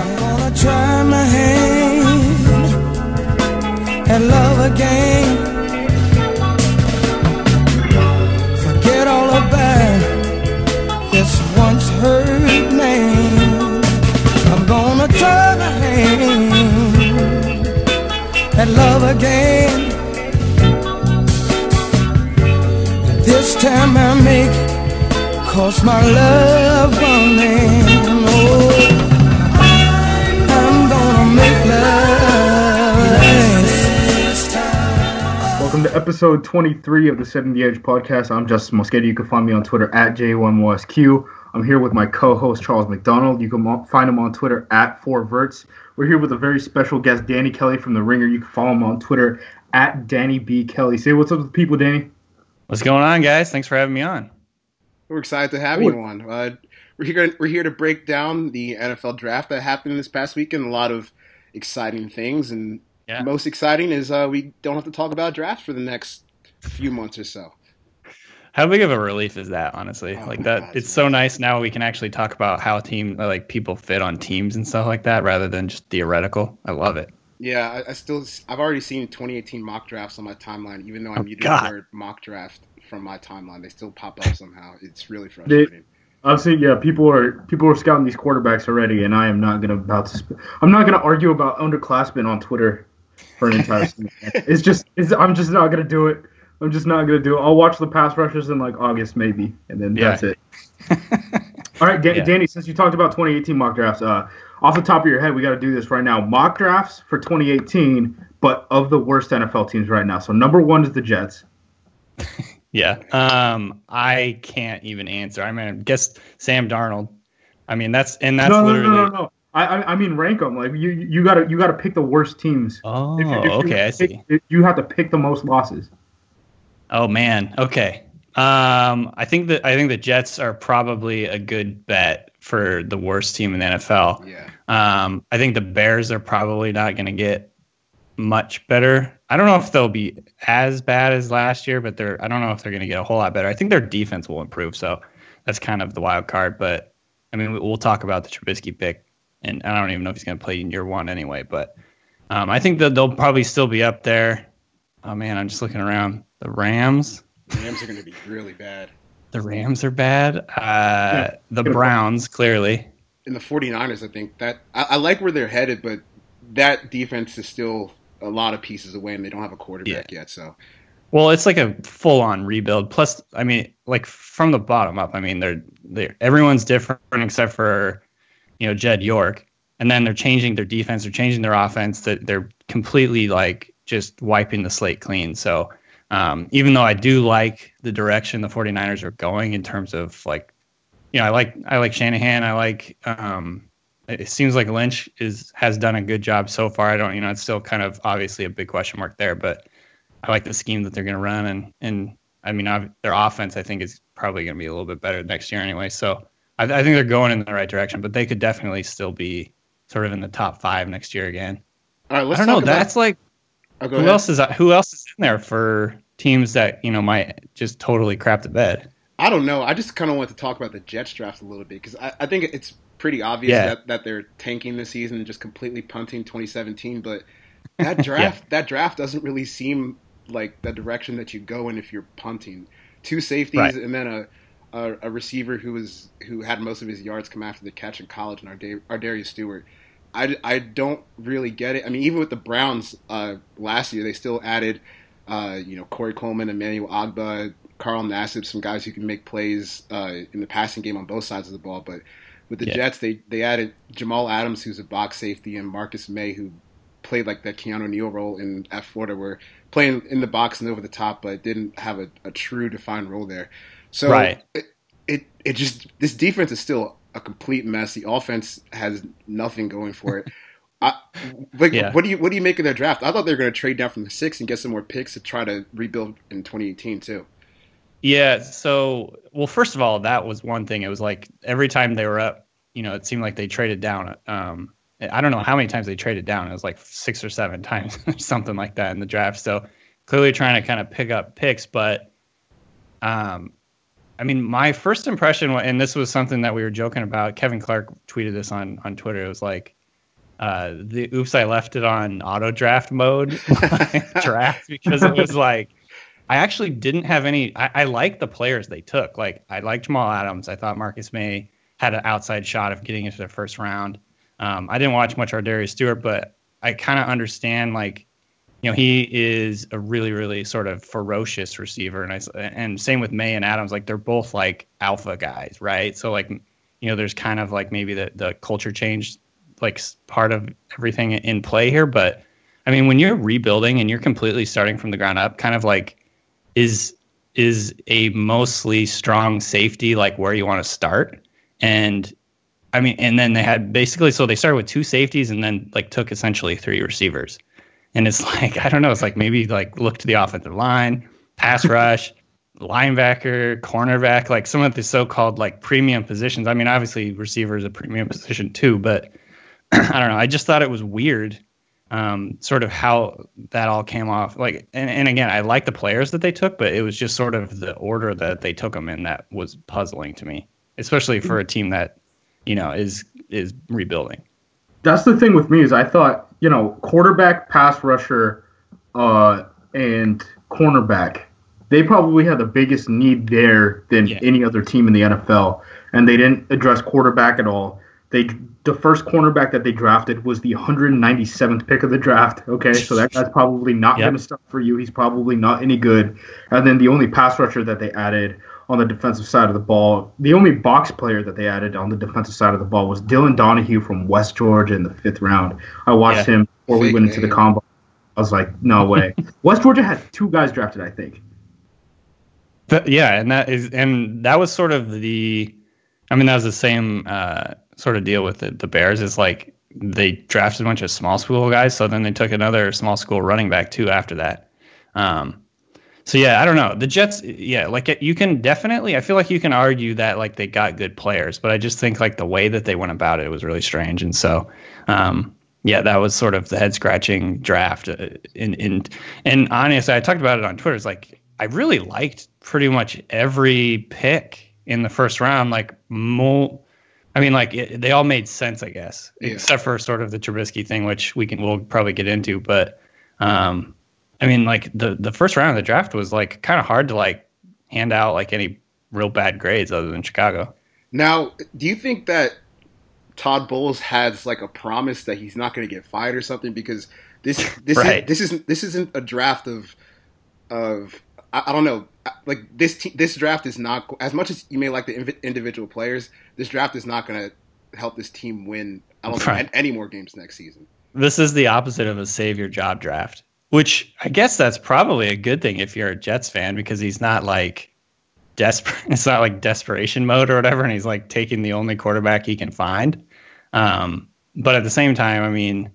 I'm gonna try my hand and love again. Forget all about this once hurt man. I'm gonna try my hand and love again. This time I make cause my love running. Oh, Welcome to episode 23 of the 70 Edge podcast. I'm Justin Mosqueda. You can find me on Twitter at J1WSQ. I'm here with my co-host Charles McDonald. You can find him on Twitter at 4verts. We're here with a very special guest, Danny Kelly from The Ringer. You can follow him on Twitter at Danny B. Kelly. Say what's up to the people, Danny. What's going on, guys? Thanks for having me on. We're excited to have you on. Uh, we're here. We're here to break down the NFL draft that happened this past weekend. A lot of exciting things, and Yeah. most exciting is uh, we don't have to talk about drafts for the next few months or so. How big of a relief is that, honestly? Oh like that, God, it's so nice now we can actually talk about how team, like people fit on teams and stuff like that, rather than just theoretical. I love it. Yeah, I, I still. I've already seen 2018 mock drafts on my timeline, even though I Oh, muted God. the word mock draft from my timeline. They still pop up somehow. It's really frustrating. I've seen, yeah, people are people are scouting these quarterbacks already, and I am not gonna about to. Sp- I'm not gonna argue about underclassmen on Twitter for an entire season. It's just, it's, I'm just not gonna do it. I'm just not gonna do it. I'll watch the pass rushers in like August maybe, and then Yeah. that's it. All right, Dan- Yeah. Danny. Since you talked about 2018 mock drafts, uh, off the top of your head, we got to do this right now. Mock drafts for 2018, but of the worst NFL teams right now. So number one is the Jets. Yeah. Um, I can't even answer. I mean, I guess Sam Darnold. I mean, that's and that's no, no, literally. no, no, no. I, I, I mean rank them. Like you, you gotta, you gotta pick the worst teams. Oh, If you- if you okay, I pick- see. You have to pick the most losses. Oh man. Okay. Um, I think that I think the Jets are probably a good bet for the worst team in the NFL. Yeah. Um, I think the Bears are probably not going to get much better. I don't know if they'll be as bad as last year, but they're I don't know if they're going to get a whole lot better. I think their defense will improve, so that's kind of the wild card. But I mean, we- we'll talk about the Trubisky pick, and I don't even know if he's going to play in year one anyway. But um, I think that they'll probably still be up there. Oh man, I'm just looking around. The Rams. The Rams are going to be really bad. The Rams are bad. Uh, the Browns, clearly. And the 49ers, I think that I, I like where they're headed, but that defense is still a lot of pieces away, and they don't have a quarterback yet. So Well, it's like a full-on rebuild. Plus, I mean, like from the bottom up. I mean, they're they everyone's different except for you know Jed York, and then they're changing their defense. They're changing their offense. That they're completely like just wiping the slate clean. So um, even though I do like the direction the 49ers are going in terms of like, you know, I like I like Shanahan. I like. Um, it seems like Lynch is has done a good job so far. I don't, you know, it's still kind of obviously a big question mark there, but I like the scheme that they're going to run, and and I mean I've, their offense I think is probably going to be a little bit better next year anyway. So I, I think they're going in the right direction, but they could definitely still be sort of in the top five next year again. all right, let's I don't know. about- That's like Oh, who ahead. else is who else is in there for teams that you know might just totally crap the bed. I don't know. I just kind of want to talk about the Jets draft a little bit because I, I think it's pretty obvious Yeah. that, that they're tanking this season and just completely punting 2017. But that draft, that draft doesn't really seem like the direction that you go in if you're punting. Two safeties Right. and then a, a a receiver who was who had most of his yards come after the catch in college, and Arda- Ardarius Stewart. I, I don't really get it. I mean, even with the Browns uh, last year, they still added, uh, you know, Corey Coleman, Emmanuel Ogbah, Carl Nassib, some guys who can make plays uh, in the passing game on both sides of the ball. But with the Yeah. Jets, they they added Jamal Adams, who's a box safety, and Marcus Maye, who played like that Keanu Neal role in F Florida, where playing in the box and over the top, but didn't have a, a true defined role there. So Right. it, it it just this defense is still a complete mess. The offense has nothing going for it. I, like, Yeah. what do you what do you make of their draft? I thought they were going to trade down from the six and get some more picks to try to rebuild in 2018 too. Yeah. So, well, first of all, that was one thing. It was like every time they were up, you know, it seemed like they traded down. Um, I don't know how many times they traded down. It was like six or seven times, or something like that in the draft. So clearly trying to kind of pick up picks, but um, I mean, my first impression, and this was something that we were joking about. Kevin Clark tweeted this on on Twitter. It was like, uh, the oops, I left it on auto draft mode draft because it was like I actually didn't have any. I, I like the players they took. Like I liked Jamal Adams. I thought Marcus Maye had an outside shot of getting into the first round. Um, I didn't watch much Ardarius Stewart, but I kind of understand like you know he is a really really sort of ferocious receiver, and I and same with Maye and Adams. Like they're both like alpha guys, right? So like you know there's kind of like maybe the the culture change like part of everything in play here, but I mean when you're rebuilding and you're completely starting from the ground up, kind of like is is a mostly strong safety like where you want to start and I mean, and then they had basically so they started with two safeties and then like took essentially three receivers. And it's like I don't know, it's like maybe like look to the offensive line, pass rush, linebacker, cornerback, like some of the so-called like premium positions. I mean, obviously receiver is a premium position too, but I don't know. I just thought it was weird, um, sort of how that all came off. Like, and, and again, I like the players that they took, but it was just sort of the order that they took them in that was puzzling to me, especially for a team that you know, is is rebuilding. That's the thing with me is I thought you know quarterback, pass rusher, uh, and cornerback. They probably had the biggest need there than yeah. any other team in the NFL, and they didn't address quarterback at all. They the first cornerback that they drafted was the 197th pick of the draft. Okay, so that guy's probably not yep. going to start for you. He's probably not any good. And then the only pass rusher that they added on the defensive side of the ball. The only box player that they added on the defensive side of the ball was Dylan Donahue from West Georgia in the fifth round. I watched yeah. him before Fake we went name. into the combo. I was like, no way. West Georgia had two guys drafted, I think. But yeah, and that is, and that was sort of the, I mean, that was the same uh, sort of deal with the, the Bears. Is like they drafted a bunch of small school guys, so then they took another small school running back too after that. Um, so yeah, I don't know. The Jets, yeah, like you can definitely. I feel like you can argue that like they got good players, but I just think like the way that they went about it was really strange, and so. Um, yeah, that was sort of the head scratching draft. And in in and honestly, I talked about it on Twitter. It's like I really liked pretty much every pick in the first round. Like, mo- I mean, like it, they all made sense, I guess, yeah. except for sort of the Trubisky thing, which we can we'll probably get into. But um, I mean, like the the first round of the draft was like kind of hard to like hand out like any real bad grades other than Chicago. Now, do you think that Todd Bowles has like a promise that he's not going to get fired or something? Because this this right. is, this isn't this isn't a draft of of I, I don't know like this te- this draft is not as much as you may like the inv- individual players. This draft is not going to help this team win. I don't right. think any more games next season. This is the opposite of a save your job draft. Which I guess that's probably a good thing if you're a Jets fan because he's not like desperate. It's not like desperation mode or whatever, and he's like taking the only quarterback he can find. Um, but at the same time, I mean,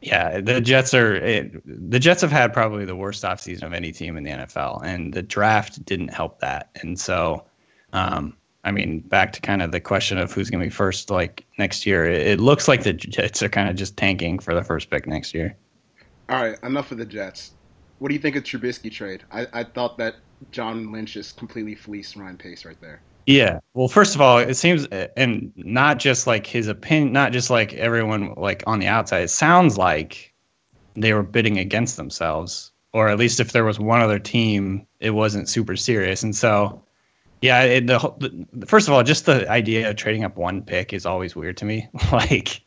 yeah, the Jets are it, the Jets have had probably the worst offseason of any team in the NFL, and the draft didn't help that. And so, um, I mean, back to kind of the question of who's going to be first, like next year, it, it looks like the Jets are kind of just tanking for the first pick next year. All right, enough of the Jets. What do you think of Trubisky trade? I, I thought that John Lynch just completely fleeced Ryan Pace right there. Yeah. Well, first of all, it seems, and not just like his opinion, not just like everyone like on the outside. It sounds like they were bidding against themselves, or at least if there was one other team, it wasn't super serious. And so, yeah, it, the, the first of all, just the idea of trading up one pick is always weird to me. like,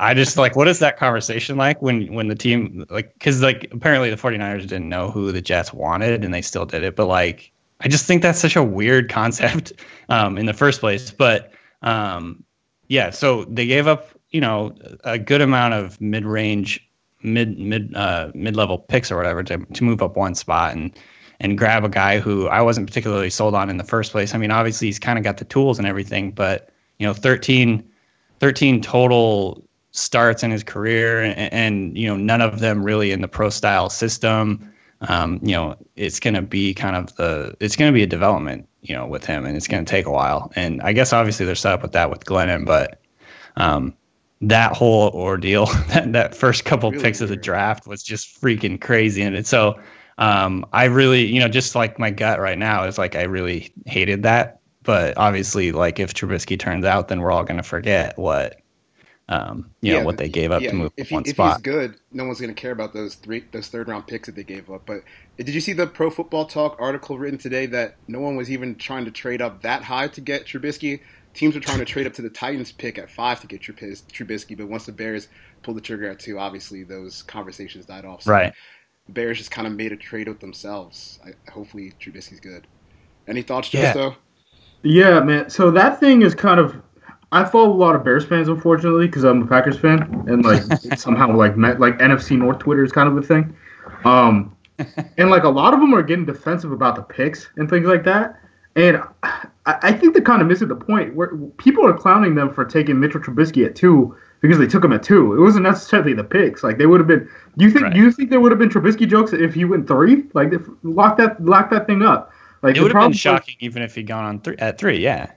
I just like what is that conversation like when when the team like because like apparently the 49ers didn't know who the Jets wanted and they still did it but like I just think that's such a weird concept um, in the first place but um, yeah so they gave up you know a good amount of mid range mid mid uh, mid level picks or whatever to to move up one spot and and grab a guy who I wasn't particularly sold on in the first place. I mean obviously he's kind of got the tools and everything but you know 13 13 total starts in his career, and, and, you know none of them really in the pro style system. Um, you know, it's going to be kind of the it's going to be a development, you know, with him, and it's going to take a while. And I guess obviously they're set up with that with Glennon, but um, that whole ordeal, that that first couple really picks weird. of the draft was just freaking crazy, and it so. Um, I really, you know, just like my gut right now is like I really hated that. But obviously, like if Trubisky turns out, then we're all going to forget what um, you know what they gave up yeah, to move if, he, one if spot. he's good, no one's going to care about those three, those third round picks that they gave up. But did you see the Pro Football Talk article written today that no one was even trying to trade up that high to get Trubisky? Teams were trying to trade up to the Titans pick at five to get Trubisky, but once the Bears pulled the trigger at two, obviously those conversations died off. So right. The Bears just kind of made a trade with themselves. I, hopefully Trubisky's good. Any thoughts, Justo? Yeah. yeah, man. So that thing is kind of I follow a lot of Bears fans, unfortunately, because I'm a Packers fan, and like somehow like met, like NFC North Twitter is kind of a thing. Um, and like a lot of them are getting defensive about the picks and things like that. And I, I think they're kind of missing the point where people are clowning them for taking Mitchell Trubisky at two because they took him at two. It wasn't necessarily the picks. Like they would have been. Do you think? Right. Do you think there would have been Trubisky jokes if he went three? Like lock that lock that thing up. Like it would have been shocking even if he'd gone on three at three. Yeah.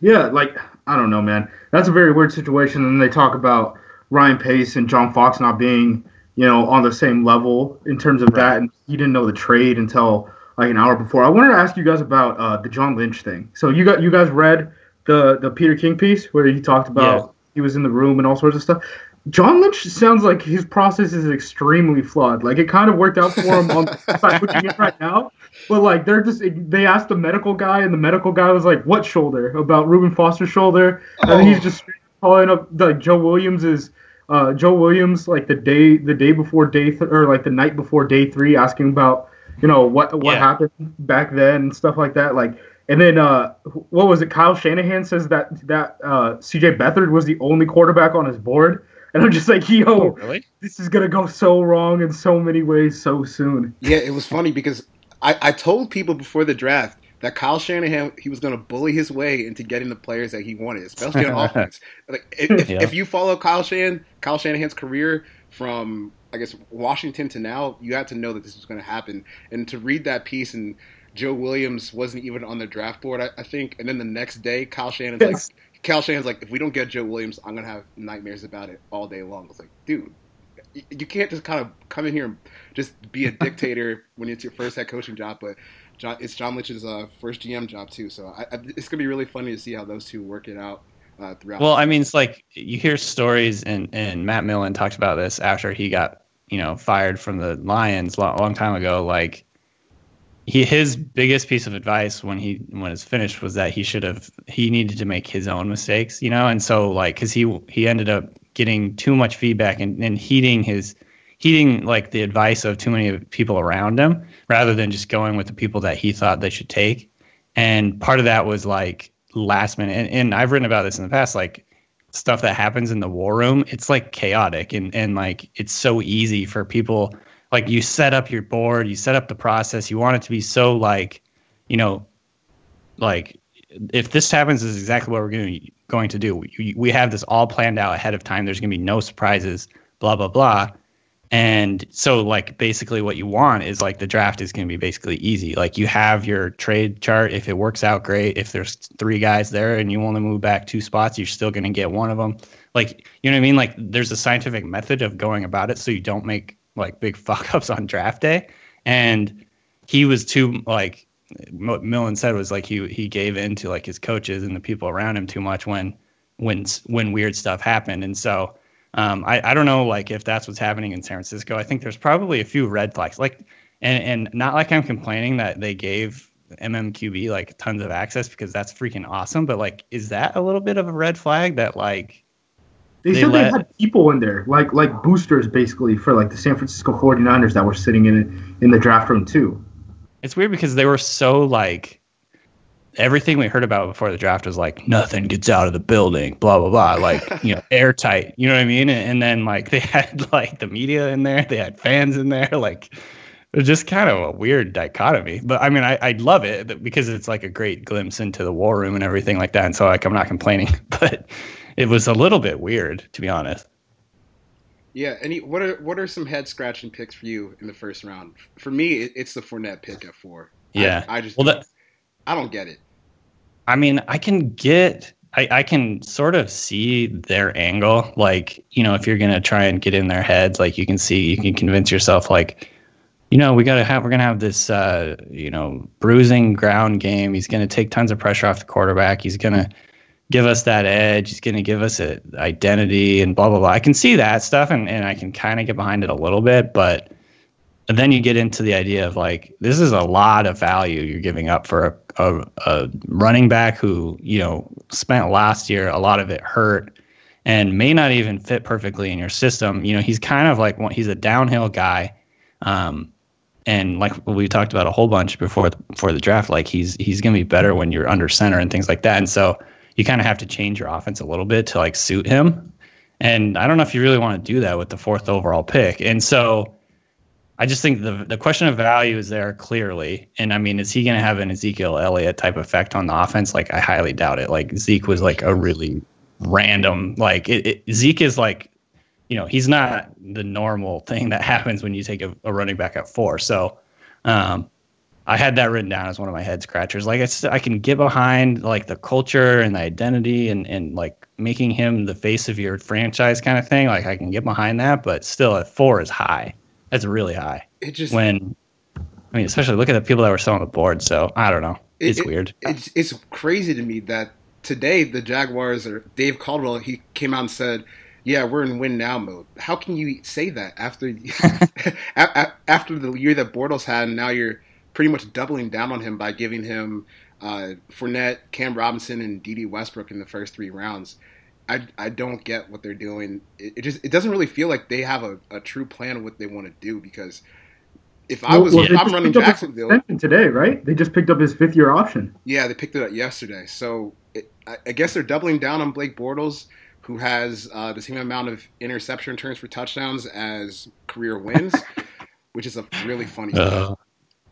Yeah, like I don't know, man. That's a very weird situation. And they talk about Ryan Pace and John Fox not being, you know, on the same level in terms of right. that, and he didn't know the trade until like an hour before. I wanted to ask you guys about uh, the John Lynch thing. So you got you guys read the the Peter King piece where he talked about yeah. he was in the room and all sorts of stuff. John Lynch sounds like his process is extremely flawed. Like it kind of worked out for him on the side looking at right now, but like they're just they asked the medical guy, and the medical guy was like, "What shoulder?" About Reuben Foster's shoulder, and he's just calling up like Joe Williams is uh, Joe Williams like the day the day before day th- or like the night before day three, asking about you know what what yeah. happened back then and stuff like that. Like and then uh, what was it? Kyle Shanahan says that that uh, C.J. Beathard was the only quarterback on his board. And I'm just like, yo, oh, really? this is gonna go so wrong in so many ways so soon. Yeah, it was funny because I, I told people before the draft that Kyle Shanahan he was going to bully his way into getting the players that he wanted, especially on offense. Like if, yeah. if you follow Kyle Shan Kyle Shanahan's career from I guess Washington to now, you had to know that this was going to happen. And to read that piece and Joe Williams wasn't even on the draft board, I, I think. And then the next day, Kyle Shanahan's like, Cal Shanahan's like, if we don't get Joe Williams, I'm gonna have nightmares about it all day long. It's like, dude, you can't just kind of come in here and just be a dictator when it's your first head coaching job. But John, it's John Lynch's uh, first GM job too, so I, I, it's gonna be really funny to see how those two work it out. Uh, throughout well, I mean, it's like you hear stories, and and Matt Millen talked about this after he got you know fired from the Lions a long, long time ago. Like he his biggest piece of advice when he when it's finished was that he should have he needed to make his own mistakes, you know, and so like because he he ended up getting too much feedback and, and heeding his heeding like the advice of too many people around him rather than just going with the people that he thought they should take. And part of that was like last minute, and, and I've written about this in the past, like stuff that happens in the war room. It's like chaotic and and like it's so easy for people like you set up your board, you set up the process, you want it to be so like, you know, like if this happens, this is exactly what we're going going to do. We, we have this all planned out ahead of time. There's going to be no surprises, blah blah blah. And so, like, basically, what you want is like the draft is going to be basically easy. Like, you have your trade chart. If it works out, great. If there's three guys there and you only move back two spots, you're still going to get one of them. Like, you know what I mean? Like, there's a scientific method of going about it so you don't make like big fuck ups on draft day, and he was too like what Millen said was like he he gave in to like his coaches and the people around him too much when when when weird stuff happened, and so. Um, I, I don't know like if that's what's happening in San Francisco. I think there's probably a few red flags. Like and and not like I'm complaining that they gave MMQB like tons of access because that's freaking awesome. But like, is that a little bit of a red flag that like they, they said let, they had people in there, like like boosters basically for like the San Francisco 49ers that were sitting in in the draft room too. It's weird because they were so like everything we heard about before the draft was like nothing gets out of the building, blah blah blah, like you know airtight. You know what I mean? And, and then like they had like the media in there, they had fans in there, like it's just kind of a weird dichotomy. But I mean, I, I love it because it's like a great glimpse into the war room and everything like that. And so like I'm not complaining, but it was a little bit weird to be honest. Yeah, any what are what are some head scratching picks for you in the first round? For me, it's the Fournette pick at four. Yeah, I, I just well, that, I don't get it. I mean, I can get I, I can sort of see their angle. Like, you know, if you're gonna try and get in their heads, like you can see you can convince yourself like, you know, we gotta have we're gonna have this uh, you know, bruising ground game. He's gonna take tons of pressure off the quarterback. He's gonna give us that edge. He's going to give us an identity and blah blah blah. I can see that stuff, and and I can kind of get behind it a little bit, but then you get into the idea of like this is a lot of value you're giving up for a, a, a running back who you know spent last year a lot of it hurt and may not even fit perfectly in your system. You know, he's kind of like he's a downhill guy. Um, and like we talked about a whole bunch before before the draft, like he's he's gonna be better when you're under center and things like that. And so you kind of have to change your offense a little bit to like suit him. And I don't know if you really want to do that with the fourth overall pick. And so I just think the the question of value is there clearly. And I mean, is he going to have an Ezekiel Elliott type effect on the offense? Like, I highly doubt it. Like Zeke was like a really random. Like it, it, Zeke is like, you know, he's not the normal thing that happens when you take a, a running back at four. So, um, I had that written down as one of my head scratchers. Like it's, I can get behind like the culture and the identity and and like making him the face of your franchise kind of thing. Like I can get behind that, but still at four is high. That's really high. It just when, I mean, especially look at the people that were still on the board. So I don't know. It's it, weird. It's it's crazy to me that today the Jaguars or Dave Caldwell he came out and said, "Yeah, we're in win now mode." How can you say that after after the year that Bortles had, and now you're pretty much doubling down on him by giving him uh, Fournette, Cam Robinson, and Dede Westbrook in the first three rounds? I, I don't get what they're doing. It, it just it doesn't really feel like they have a, a true plan of what they want to do because if I was well, if I'm running Jacksonville today, right? They just picked up his fifth year option. Yeah, they picked it up yesterday. So it, I, I, guess they're doubling down on Blake Bortles, who has uh, the same amount of interception returns for touchdowns as career wins, which is a really funny. Uh,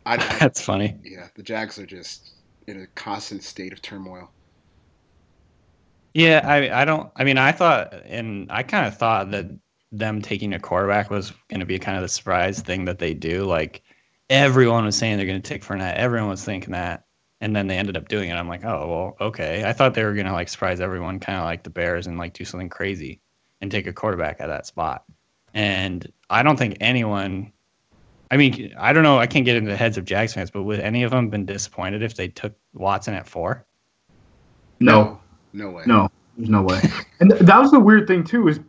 I, that's funny. Yeah, the Jags are just in a constant state of turmoil. Yeah, I I don't. I mean, I thought, and I kind of thought that them taking a quarterback was going to be kind of the surprise thing that they do. Like everyone was saying they're going to take Fournette. Everyone was thinking that, and then they ended up doing it. I'm like, oh well, okay. I thought they were going to like surprise everyone, kind of like the Bears, and like do something crazy and take a quarterback at that spot. And I don't think anyone. I mean, I don't know. I can't get into the heads of Jags fans, but would any of them been disappointed if they took Watson at four? No. No way. No, there's no way. and th- that was the weird thing too is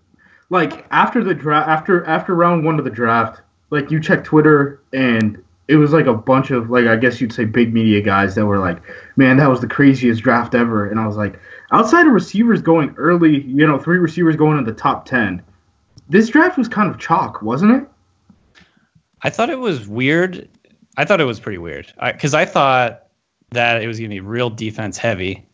like after the draft, after after round one of the draft, like you check Twitter and it was like a bunch of like I guess you'd say big media guys that were like, man, that was the craziest draft ever. And I was like, outside of receivers going early, you know, three receivers going in the top ten, this draft was kind of chalk, wasn't it? I thought it was weird. I thought it was pretty weird because I, I thought that it was going to be real defense heavy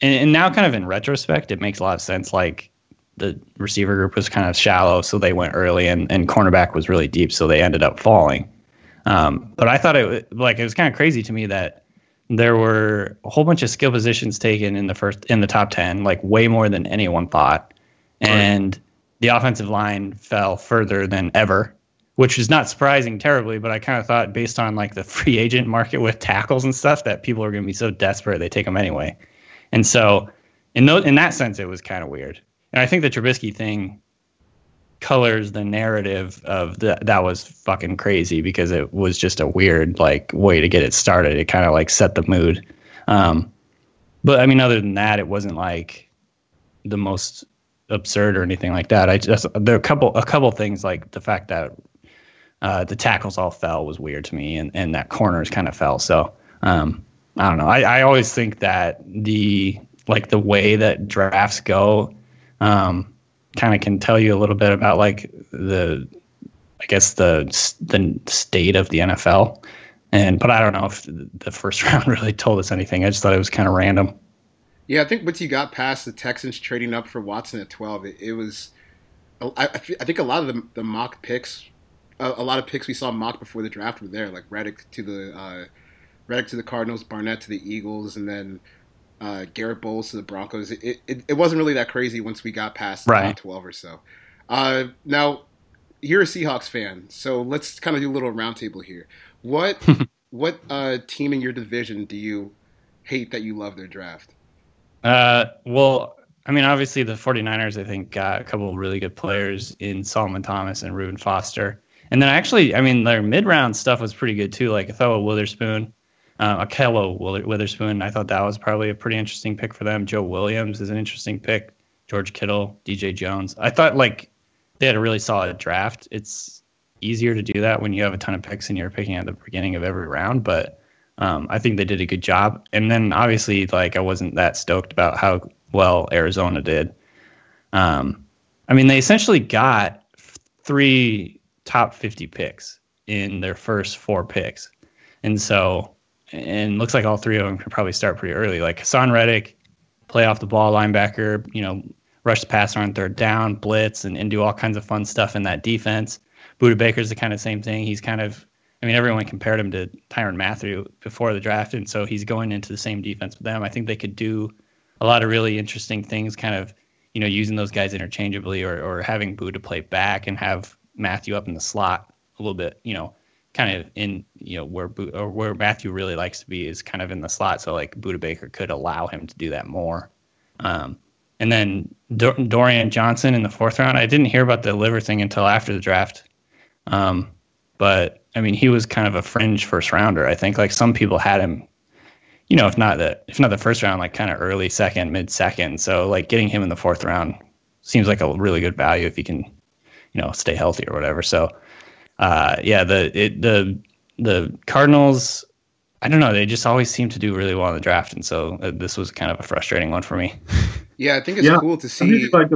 and, and now kind of in retrospect, it makes a lot of sense. Like the receiver group was kind of shallow, so they went early, and, and cornerback was really deep, so they ended up falling. Um, but I thought it like it was kind of crazy to me that there were a whole bunch of skill positions taken in the first in the top ten, like way more than anyone thought, and right. the offensive line fell further than ever, which is not surprising terribly. But I kind of thought based on like the free agent market with tackles and stuff that people are going to be so desperate they take them anyway. And so, in th- in that sense, it was kind of weird. And I think the Trubisky thing colors the narrative of the, that was fucking crazy because it was just a weird like way to get it started. It kind of like set the mood. Um, but I mean, other than that, it wasn't like the most absurd or anything like that. I just there are a couple a couple things like the fact that uh, the tackles all fell was weird to me, and and that corners kind of fell. So um, I don't know. I, I always think that the like the way that drafts go um, kind of can tell you a little bit about like the I guess the the state of the NFL. And but I don't know if the first round really told us anything. I just thought it was kind of random. Yeah, I think once you got past the Texans trading up for Watson at twelve, it, it was. I, I think a lot of the, the mock picks, a, a, lot of picks we saw mocked before the draft were there, like Reddick to the uh, Reddick to the Cardinals, Barnett to the Eagles, and then uh, Garett Bolles to the Broncos. It, it, it, wasn't really that crazy once we got past right. top 12 or so. Uh, now, you're a Seahawks fan, so let's kind of do a little roundtable here. What what uh, team in your division do you hate that you love their draft? Uh, well, I mean, obviously the 49ers, I think, got a couple of really good players in Solomon Thomas and Reuben Foster. And then actually, I mean, their mid round stuff was pretty good too. Like Ahkello Witherspoon Uh, Ahkello Witherspoon, I thought that was probably a pretty interesting pick for them. Joe Williams is an interesting pick. George Kittle, DJ Jones. I thought like they had a really solid draft. It's easier to do that when you have a ton of picks and you're picking at the beginning of every round, but um, I think they did a good job. And then obviously, like I wasn't that stoked about how well Arizona did. Um, I mean, they essentially got three top 50 picks in their first four picks, and so and looks like all three of them could probably start pretty early. Like Haason Reddick, play off the ball linebacker, you know, rush the passer on third down, blitz, and, and do all kinds of fun stuff in that defense. Budda Baker's the kind of same thing. He's kind of, I mean, everyone compared him to Tyrann Mathieu before the draft, and so he's going into the same defense with them. I think they could do a lot of really interesting things, kind of, you know, using those guys interchangeably or, or having Budda play back and have Mathieu up in the slot a little bit, you know, kind of in you know where or where Mathieu really likes to be is kind of in the slot. So like Budda Baker could allow him to do that more. Um, and then Dorian Johnson in the fourth round. I didn't hear about the liver thing until after the draft. Um, but I mean, he was kind of a fringe first rounder. I think like some people had him, you know, if not the if not the first round, like kind of early second, mid second. So like getting him in the fourth round seems like a really good value if he can, you know, stay healthy or whatever. So uh, yeah, the it, the the Cardinals. I don't know. They just always seem to do really well in the draft, and so uh, this was kind of a frustrating one for me. Yeah, I think it's yeah. cool to see. Like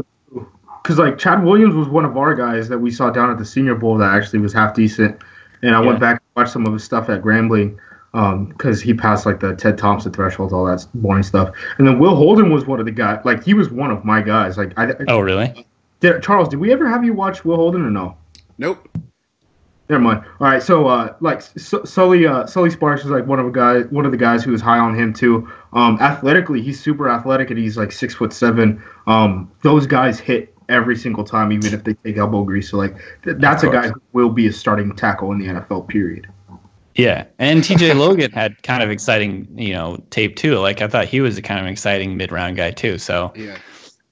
because like Chad Williams was one of our guys that we saw down at the Senior Bowl that actually was half decent, and I yeah. went back and watched some of his stuff at Grambling because um, he passed like the Ted Thompson thresholds, all that boring stuff. And then Will Holden was one of the guys. Like he was one of my guys. Like I. I oh really? Did, Charles, did we ever have you watch Will Holden or no? Nope. Never mind. All right, so uh, like Sully, uh, Sully Sparks is like one of a guy, one of the guys who was high on him too. Um, athletically, he's super athletic, and he's like six foot seven. Um, those guys hit every single time, even if they take elbow grease. So like, th- that's a guy who will be a starting tackle in the NFL. Period. Yeah, and TJ Logan had kind of exciting, you know, tape too. Like I thought he was a kind of exciting mid round guy too. So yeah,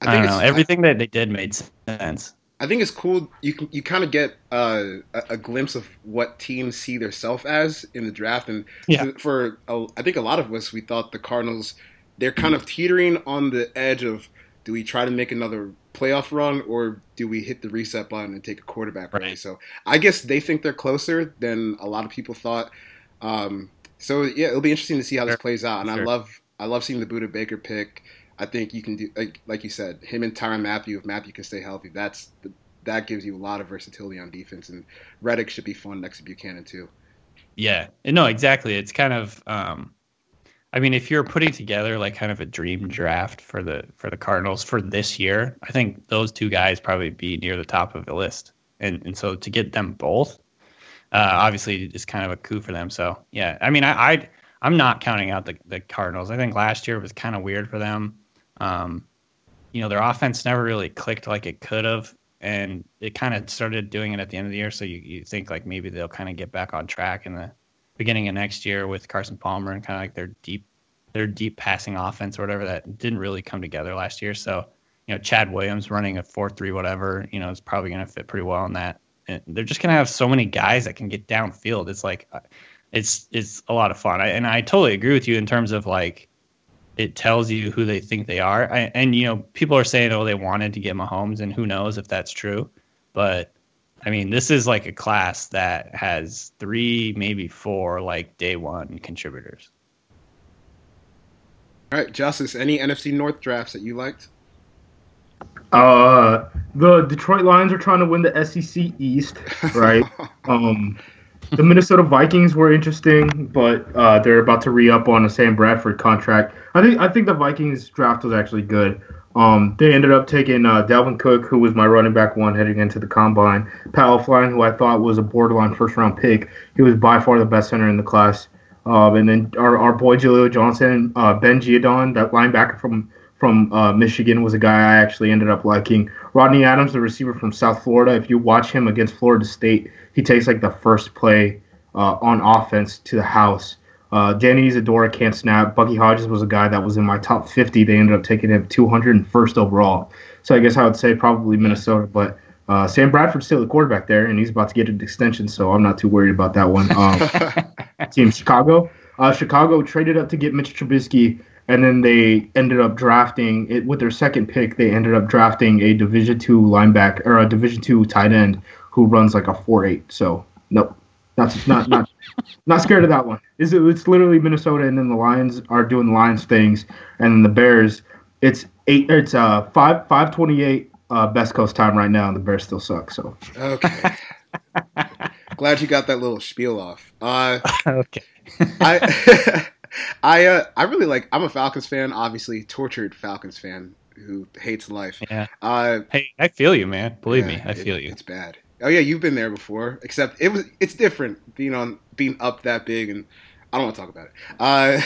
I, I don't know. Everything that they did made sense. I think it's cool. You can you kind of get uh, a, a, glimpse of what teams see themselves as in the draft, and yeah. for, for I think a lot of us, we thought the Cardinals they're kind of teetering on the edge of do we try to make another playoff run or do we hit the reset button and take a quarterback right. So I guess they think they're closer than a lot of people thought. Um, so yeah, it'll be interesting to see how this plays out, and sure. I love I love seeing the Budda Baker pick. I think you can do like like you said, him and Tyrann Mathieu. If Mathieu can stay healthy, that's that gives you a lot of versatility on defense. And Reddick should be fun next to Buchanan too. Yeah, no, exactly. It's kind of, um, I mean, if you're putting together like kind of a dream draft for the for the Cardinals for this year, I think those two guys probably be near the top of the list. And and so to get them both, uh, obviously, is kind of a coup for them. So yeah, I mean, I, I I'm not counting out the the Cardinals. I think last year was kind of weird for them. Um, you know, their offense never really clicked like it could have, and it kind of started doing it at the end of the year. So you, you think like maybe they'll kind of get back on track in the beginning of next year with Carson Palmer and kind of like their deep their deep passing offense or whatever that didn't really come together last year. So you know, Chad Williams running a four three whatever, you know, is probably going to fit pretty well in that. And they're just going to have so many guys that can get downfield. It's like uh, it's it's a lot of fun. I, and I totally agree with you in terms of like it tells you who they think they are. I, and you know, people are saying, oh, they wanted to get Mahomes, and who knows if that's true. But I mean, this is like a class that has three, maybe four, like day one contributors. All right, Justice. Any NFC North drafts that you liked? Uh, the Detroit Lions are trying to win the SEC East, right? um, the Minnesota Vikings were interesting, but uh, they're about to re up on a Sam Bradford contract. I think I think the Vikings draft was actually good. Um, they ended up taking uh, Dalvin Cook, who was my running back one heading into the combine. Pat Elflein, who I thought was a borderline first round pick. He was by far the best center in the class. Um, and then our, our boy Jaleel Johnson, uh, Ben Gedeon, that linebacker from from uh, Michigan, was a guy I actually ended up liking. Rodney Adams, the receiver from South Florida. If you watch him against Florida State, he takes like the first play uh, on offense to the house. Uh, Danny Isidora can't snap. Bucky Hodges was a guy that was in my top 50. They ended up taking him 201st overall. So I guess I would say probably Minnesota, but uh, Sam Bradford's still the quarterback there, and he's about to get an extension, so I'm not too worried about that one. Um, team Chicago. Uh, Chicago traded up to get Mitch Trubisky, and then they ended up drafting it with their second pick. They ended up drafting a Division two linebacker or a Division two tight end who runs like a four eight. So nope, not not not not scared of that one. It's, it's literally Minnesota, and then the Lions are doing the Lions things, and then the Bears. It's eight. It's uh five five twenty eight uh, best coast time right now, and the Bears still suck. So Okay. Glad you got that little spiel off. Uh, okay. I I uh, I really like. I'm a Falcons fan, obviously tortured Falcons fan who hates life. Yeah. Uh, Hey, I feel you, man. Believe yeah, me, I it- feel you. It's bad. Oh yeah, you've been there before. Except it was it's different being on being up that big, and I don't want to talk about it uh,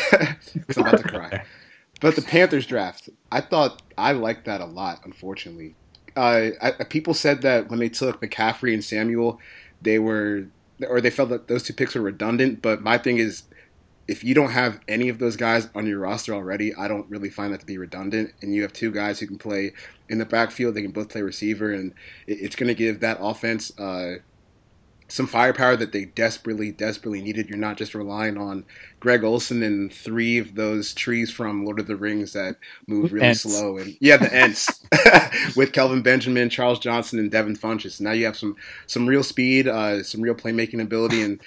because I'm about to cry. But the Panthers draft, I thought I liked that a lot. Unfortunately, uh, I, people said that when they took McCaffrey and Samuel, they were or they felt that those two picks were redundant. But my thing is, if you don't have any of those guys on your roster already, I don't really find that to be redundant. And you have two guys who can play in the backfield; they can both play receiver, and it's going to give that offense. Uh, some firepower that they desperately, desperately needed. You're not just relying on Greg Olsen and three of those trees from Lord of the Rings that move really Ents. slow. And yeah, the Ents with Kelvin Benjamin, Charles Johnson, and Devin Funchess. Now you have some some real speed, uh, some real playmaking ability, and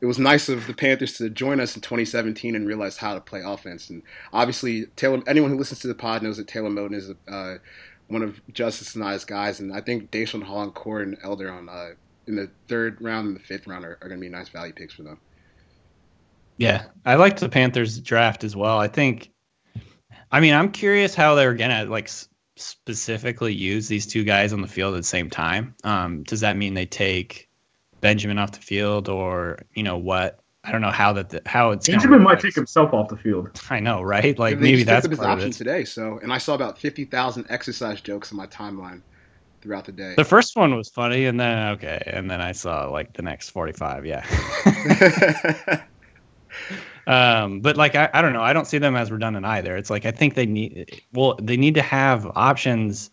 it was nice of the Panthers to join us in 2017 and realize how to play offense. And obviously, Taylor, anyone who listens to the pod knows that Taylor Moton is uh, one of Justice and I's guys, and I think Daeshon Hall and Corn Elder on uh, in the third round and the fifth round are, are going to be nice value picks for them. Yeah, I liked the Panthers draft as well. I think, I mean, I'm curious how they're gonna like specifically use these two guys on the field at the same time. Um, does that mean they take Benjamin off the field, or you know what? I don't know how that the, how it's Benjamin work. might take himself off the field. I know, right? Like They maybe that's up his of option it. today. So, and I saw about 50,000 exercise jokes on my timeline throughout the day. The first one was funny, and then okay, and then I saw like the next 45. Yeah. Um, but like I, I don't know, I don't see them as redundant either. It's like I think they need well, they need to have options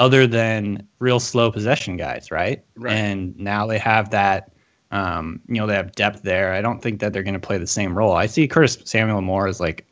other than real slow possession guys, right? Right. And now they have that um, you know, they have depth there. I don't think that they're gonna play the same role. I see Curtis Samuel more as like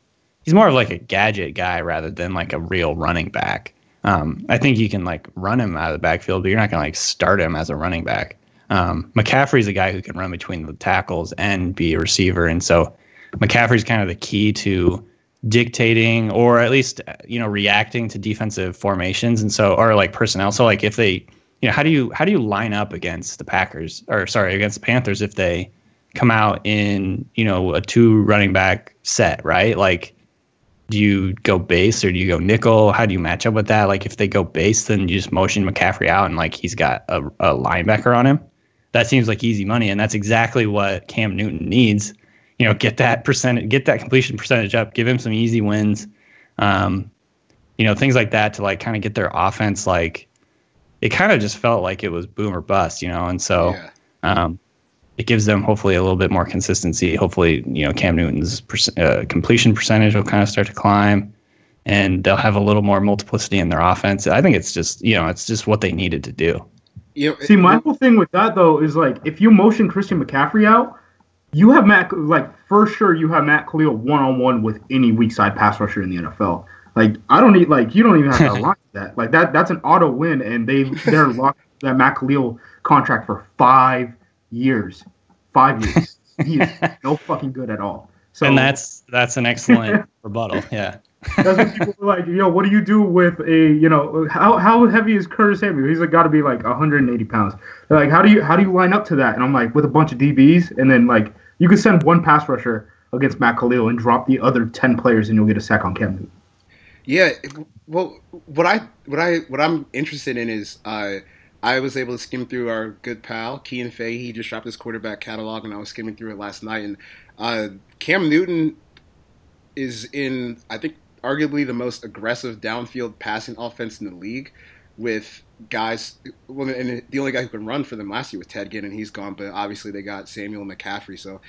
he's more of like a gadget guy rather than like a real running back. Um, I think you can like run him out of the backfield, but you're not gonna like start him as a running back. Um, McCaffrey's a guy who can run between the tackles and be a receiver, and so McCaffrey's kind of the key to dictating or at least you know reacting to defensive formations and so or like personnel. So like if they you know how do you how do you line up against the Packers or sorry against the Panthers if they come out in you know a two running back set right like do you go base or do you go nickel? How do you match up with that? Like if they go base, then you just motion McCaffrey out and like he's got a, a linebacker on him. That seems like easy money, and that's exactly what Cam Newton needs. You know, get that percentage, get that completion percentage up, give him some easy wins. Um, you know, things like that to like kind of get their offense like. It kind of just felt like it was boom or bust, you know, and so yeah. um, it gives them hopefully a little bit more consistency. Hopefully, you know, Cam Newton's perc- uh, completion percentage will kind of start to climb, and they'll have a little more multiplicity in their offense. I think it's just, you know, it's just what they needed to do. You See, my whole thing with that though is like if you motion Christian McCaffrey out, you have Matt like for sure you have Matt Kalil one on one with any weak side pass rusher in the NFL. Like I don't need like you don't even have to line that. Like that that's an auto win, and they they're locked that Matt Kalil contract for five years. Five years. he is no fucking good at all. So and that's that's an excellent rebuttal. Yeah. That's what people were like, yo, what do you do with a, you know, how how heavy is Curtis Samuel? He's like got to be like 180 pounds. They're like, how do you how do you line up to that? And I'm like, with a bunch of DBs, and then like you could send one pass rusher against Matt Kalil and drop the other 10 players, and you'll get a sack on Cam Newton. Yeah, well, what I what I what I'm interested in is uh, I was able to skim through our good pal Cian Fahey. He just dropped his quarterback catalog, and I was skimming through it last night. And uh, Cam Newton is in, I think, arguably the most aggressive downfield passing offense in the league. With guys, well, and the only guy who can run for them last year was Ted Ginn, and he's gone. But obviously, they got Samuel McCaffrey. So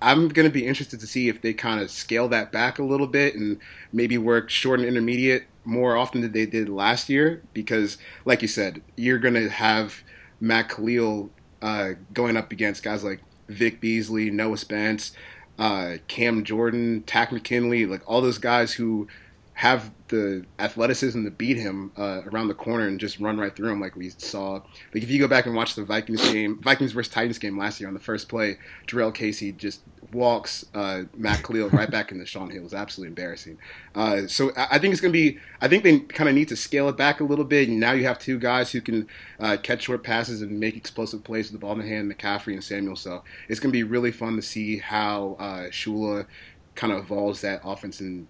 I'm going to be interested to see if they kind of scale that back a little bit and maybe work short and intermediate more often than they did last year. Because, like you said, you're going to have Matt Kalil uh, going up against guys like Vic Beasley, Noah Spence. Uh, Cam Jordan, Takk McKinley, like all those guys who have the athleticism to beat him uh, around the corner and just run right through him, like we saw. Like if you go back and watch the Vikings game, Vikings versus Titans game last year on the first play, Jurrell Casey just walks uh, Matt Kalil right back into Shaun Hill. It was absolutely embarrassing. Uh, so I, I think it's going to be. I think they kind of need to scale it back a little bit. And now you have two guys who can uh, catch short passes and make explosive plays with the ball in the hand, McCaffrey and Samuel. So it's going to be really fun to see how uh, Shula kind of evolves that offense and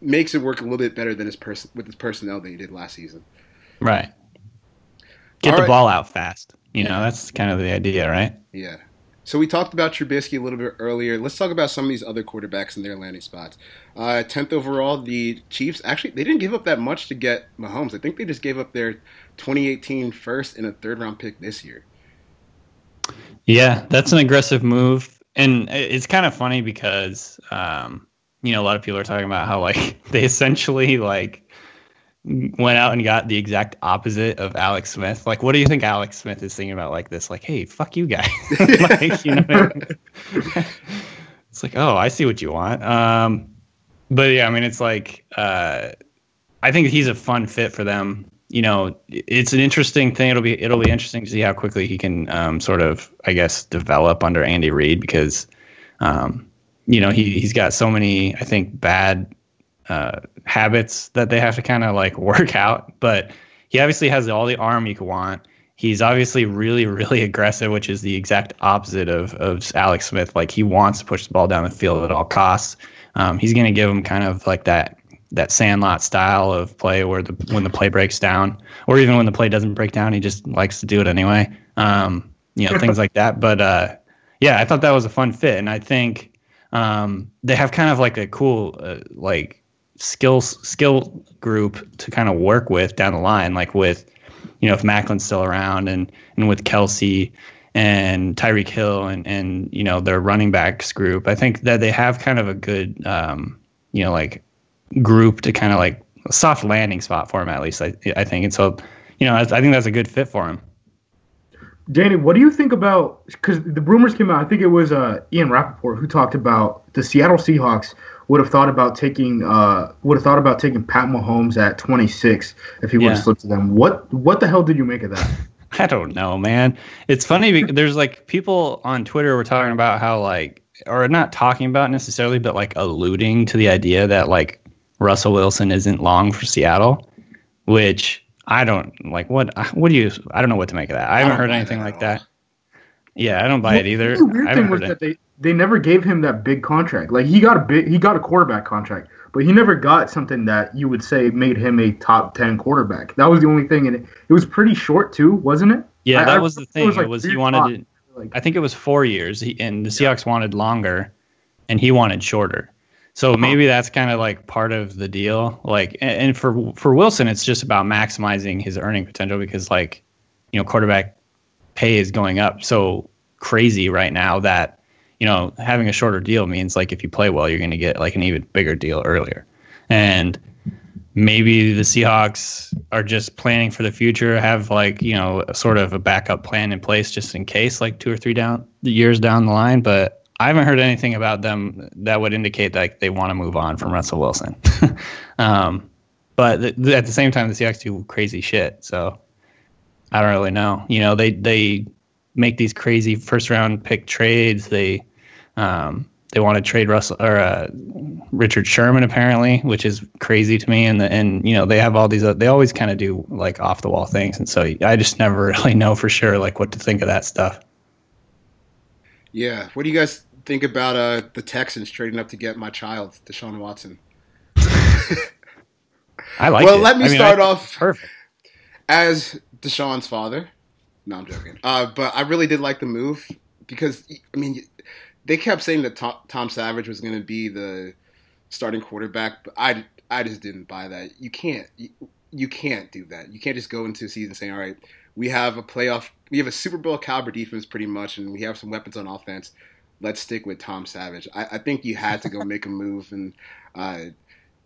makes it work a little bit better than his person with his personnel than he did last season. Right. Get All the right. ball out fast. You know, that's kind of the idea, right? Yeah. So we talked about Trubisky a little bit earlier. Let's talk about some of these other quarterbacks and their landing spots. Uh, Tenth overall, the Chiefs actually they didn't give up that much to get Mahomes. I think they just gave up their 2018 first and a third round pick this year. Yeah, that's an aggressive move, and it's kind of funny because um, you know a lot of people are talking about how like they essentially like went out and got the exact opposite of Alex Smith. Like, what do you think Alex Smith is thinking about like this? Like, hey, fuck you guys. like, you know, I mean? it's like, oh, I see what you want. Um, but yeah, I mean, it's like uh, I think he's a fun fit for them. You know, it's an interesting thing. It'll be it'll be interesting to see how quickly he can um, sort of, I guess, develop under Andy Reid because, um, you know, he he's got so many, I think, bad uh, habits that they have to kind of like work out. But he obviously has all the arm you could want. He's obviously really, really aggressive, which is the exact opposite of, of Alex Smith. Like he wants to push the ball down the field at all costs. Um, he's going to give him kind of like that that sandlot style of play where the when the play breaks down, or even when the play doesn't break down, he just likes to do it anyway. Um, you know, things like that. But uh, yeah, I thought that was a fun fit, and I think um, they have kind of like a cool uh, like skill skill group to kind of work with down the line, like with you know if Maclin's still around and and with Kelce and Tyreek Hill and and you know their running backs group. I think that they have kind of a good um, you know like group to kind of like soft landing spot for him at least. I I think and so you know I, I think that's a good fit for him. Danny, what do you think about? Because the rumors came out. I think it was uh, Ian Rapoport who talked about the Seattle Seahawks would have thought about taking uh, would have thought about taking Pat Mahomes at 26 if he would Yeah. have slipped to them. What what the hell did you make of that? I don't know, man. It's funny because there's like people on Twitter were talking about how like or not talking about necessarily, but like alluding to the idea that like Russell Wilson isn't long for Seattle, which I don't like. What what do you? I don't know what to make of that. I haven't don't heard anything like at that. Yeah, I don't buy it either. The weird I thing was heard that they, they never gave him that big contract. Like he got a big he got a quarterback contract, but he never got something that you would say made him a top 10 quarterback. That was the only thing and it, it was pretty short too, wasn't it? Yeah, I- that I was the thing. it was, like, it was he wanted to. Like I think it was four years, he, and the Seahawks wanted longer, and he wanted shorter. So uh-huh. maybe that's kind of like part of the deal. Like, and, and for for Wilson, it's just about maximizing his earning potential because, like, you know, quarterback pay is going up so crazy right now that you know having a shorter deal means like if you play well, you're going to get like an even bigger deal earlier, and maybe the Seahawks are just planning for the future, have like you know sort of a backup plan in place just in case, like two or three down years down the line. But I haven't heard anything about them that would indicate that they want to move on from Russell Wilson. um, but th- th- at the same time, the Seahawks do crazy shit, so I don't really know. You know, they they make these crazy first round pick trades. They um, they want to trade Russell or uh, Richard Sherman apparently, which is crazy to me. And the, and you know they have all these. uh, They always kind of do like off the wall things, and so I just never really know for sure like what to think of that stuff. Yeah. What do you guys think about uh, the Texans trading up to get my child, Deshaun Watson? I like. well, it. let me I mean, start I- off Perfect. as Deshaun's father. No, I'm joking. Uh, but I really did like the move because I mean, they kept saying that Tom, Savage was going to be the starting quarterback, but I, I just didn't buy that. You can't you, you can't do that. You can't just go into a season saying, "All right, we have a playoff, we have a Super Bowl caliber defense, pretty much, and we have some weapons on offense. Let's stick with Tom Savage." I, I think you had to go make a move and. Uh,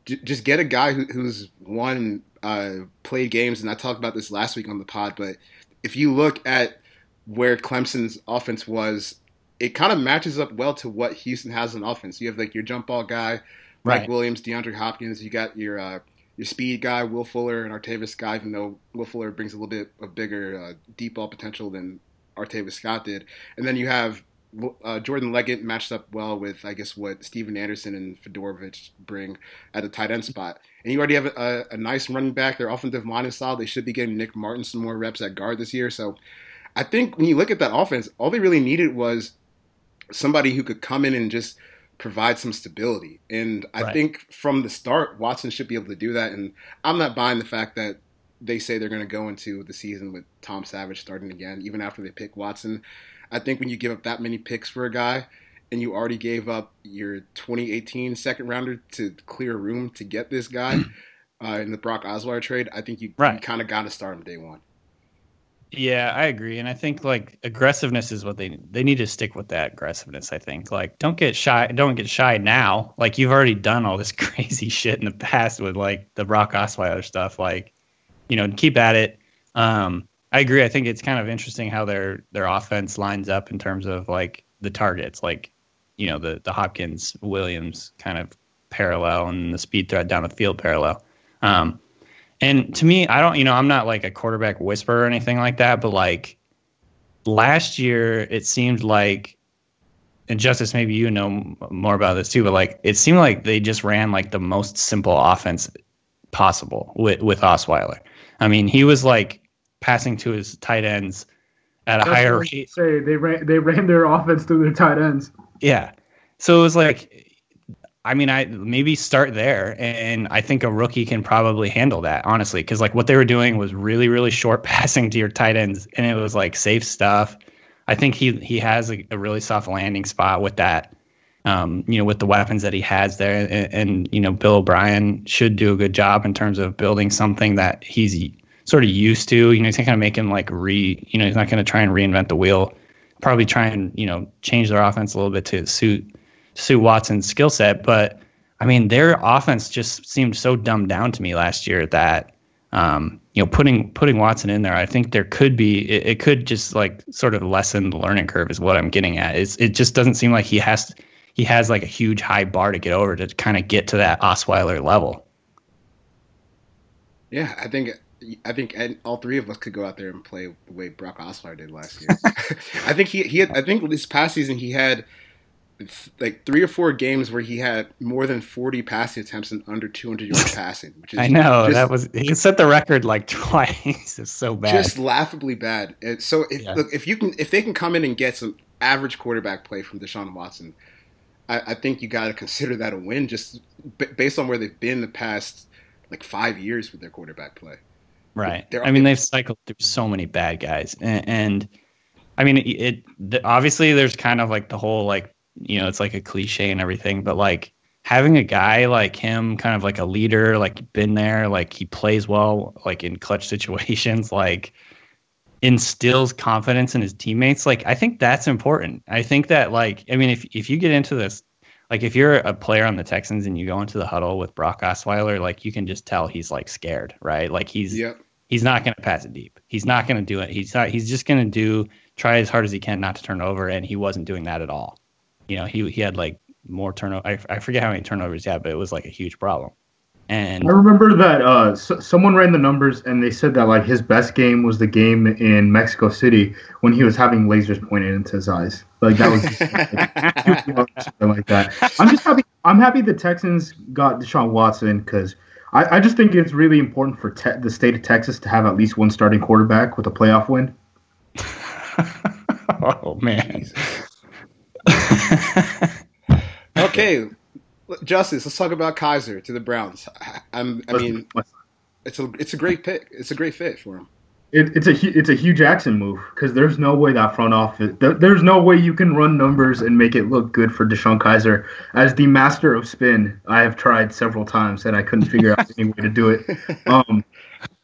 j- just get a guy who, who's won, uh, played games, and I talked about this last week on the pod. But if you look at where Clemson's offense was it kind of matches up well to what Houston has on offense. You have like your jump ball guy, Mike Right. Williams, DeAndre Hopkins. You got your uh, your speed guy, Will Fuller, and Artavis Scott. Even though Will Fuller brings a little bit of bigger uh, deep ball potential than Artavis Scott did, and then you have uh, Jordan Leggett matched up well with I guess what Stephen Anderson and Fiedorowicz bring at the tight end spot. And you already have a, a nice running back. Their offensive line is solid. They should be getting Nick Martin some more reps at guard this year. So I think when you look at that offense, all they really needed was somebody who could come in and just provide some stability. And I Right. think from the start, Watson should be able to do that. And I'm not buying the fact that they say they're going to go into the season with Tom Savage starting again, even after they pick Watson. I think when you give up that many picks for a guy and you already gave up your 2018 second rounder to clear room to get this guy uh, in the Brock Osweiler trade, I think you, you kind of got to start him day one. Yeah, I agree, and I think like aggressiveness is what they they need to stick with that aggressiveness. I think like don't get shy, don't get shy now. Like you've already done all this crazy shit in the past with like the Brock Osweiler stuff. Like, you know, keep at it. Um, I agree. I think it's kind of interesting how their their offense lines up in terms of like the targets, like you know the the Hopkins Williams kind of parallel and the speed threat down the field parallel. Um, and to me, I don't, you know, I'm not like a quarterback whisperer or anything like that, but like last year, it seemed like, and Justice, maybe you know more about this too, but like it seemed like they just ran like the most simple offense possible with with Osweiler. I mean, he was like passing to his tight ends at a That's higher rate. Say they ran they ran their offense through their tight ends. Yeah. So it was like, I mean, I maybe start there, and I think a rookie can probably handle that, honestly, because like what they were doing was really, really short passing to your tight ends, and it was like safe stuff. I think he he has a, a really soft landing spot with that, um, you know, with the weapons that he has there, and, and you know, Bill O'Brien should do a good job in terms of building something that he's sort of used to. You know, he's not going to make him like re, you know, he's not going to try and reinvent the wheel. Probably try and you know change their offense a little bit to suit suit Watson's skill set. But I mean, their offense just seemed so dumbed down to me last year that um, you know putting putting Watson in there, I think there could be it, it could just like sort of lessen the learning curve is what I'm getting at. Is it just doesn't seem like he has he has like a huge high bar to get over to kind of get to that Osweiler level. Yeah, I think I think all three of us could go out there and play the way Brock Osweiler did last year. I think he he had, I think this past season he had like three or four games where he had more than 40 passing attempts and under 200 yards passing, which is I know just, that was he set the record like twice. It's so bad. just laughably bad. And so if, Yeah. look, if you can if they can come in and get some average quarterback play from Deshaun Watson, I, I think you got to consider that a win just b- based on where they've been the past like five years with their quarterback play. Right. I mean, they've cycled through so many bad guys, and, and I mean, it, it obviously there's kind of like the whole like you know it's like a cliche and everything, but like having a guy like him, kind of like a leader, like been there, like he plays well, like in clutch situations, like instills confidence in his teammates. Like I think that's important. I think that like I mean, if if you get into this. Like if you're a player on the Texans and you go into the huddle with Brock Osweiler, like you can just tell he's like scared, right? Like he's Yep. he's not going to pass it deep. He's not going to do it. He's not. He's just going to do try as hard as he can not to turn over, and he wasn't doing that at all. You know, he he had like more turnover. I, I forget how many turnovers he had, but it was like a huge problem. And I remember that uh, s- someone ran the numbers and they said that like his best game was the game in Mexico City when he was having lasers pointed into his eyes. Like that was something like that. I'm just happy. I'm happy the Texans got Deshaun Watson because I, I just think it's really important for te- the state of Texas to have at least one starting quarterback with a playoff win. oh man, Okay, Justice. Let's talk about Kizer to the Browns. I, I'm, I mean, it's a it's a great pick. It's a great fit for him. It, it's a it's a Hue Jackson move because there's no way that front office there, there's no way you can run numbers and make it look good for DeShone Kizer as the master of spin. I have tried several times and I couldn't figure out any way to do it. Um,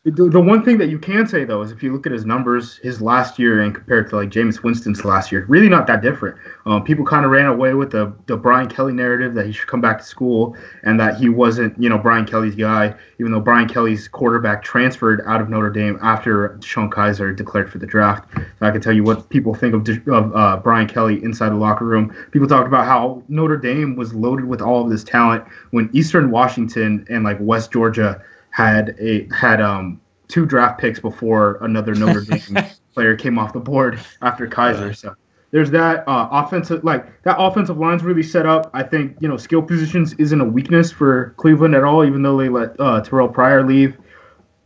The, one thing that you can say though is if you look at his numbers, his last year and compared to like Jameis Winston's last year, really not that different. Um, people kind of ran away with the the Brian Kelly narrative that he should come back to school and that he wasn't, you know, Brian Kelly's guy. Even though Brian Kelly's quarterback transferred out of Notre Dame after Sean Kizer declared for the draft, I can tell you what people think of, of uh, Brian Kelly inside the locker room. People talked about how Notre Dame was loaded with all of this talent when Eastern Washington and like West Georgia had a had um two draft picks before another Notre Dame player came off the board after Kizer. Yeah. So there's that uh, offensive like that offensive line's really set up. I think you know skill positions isn't a weakness for Cleveland at all, even though they let uh, Terrelle Pryor leave.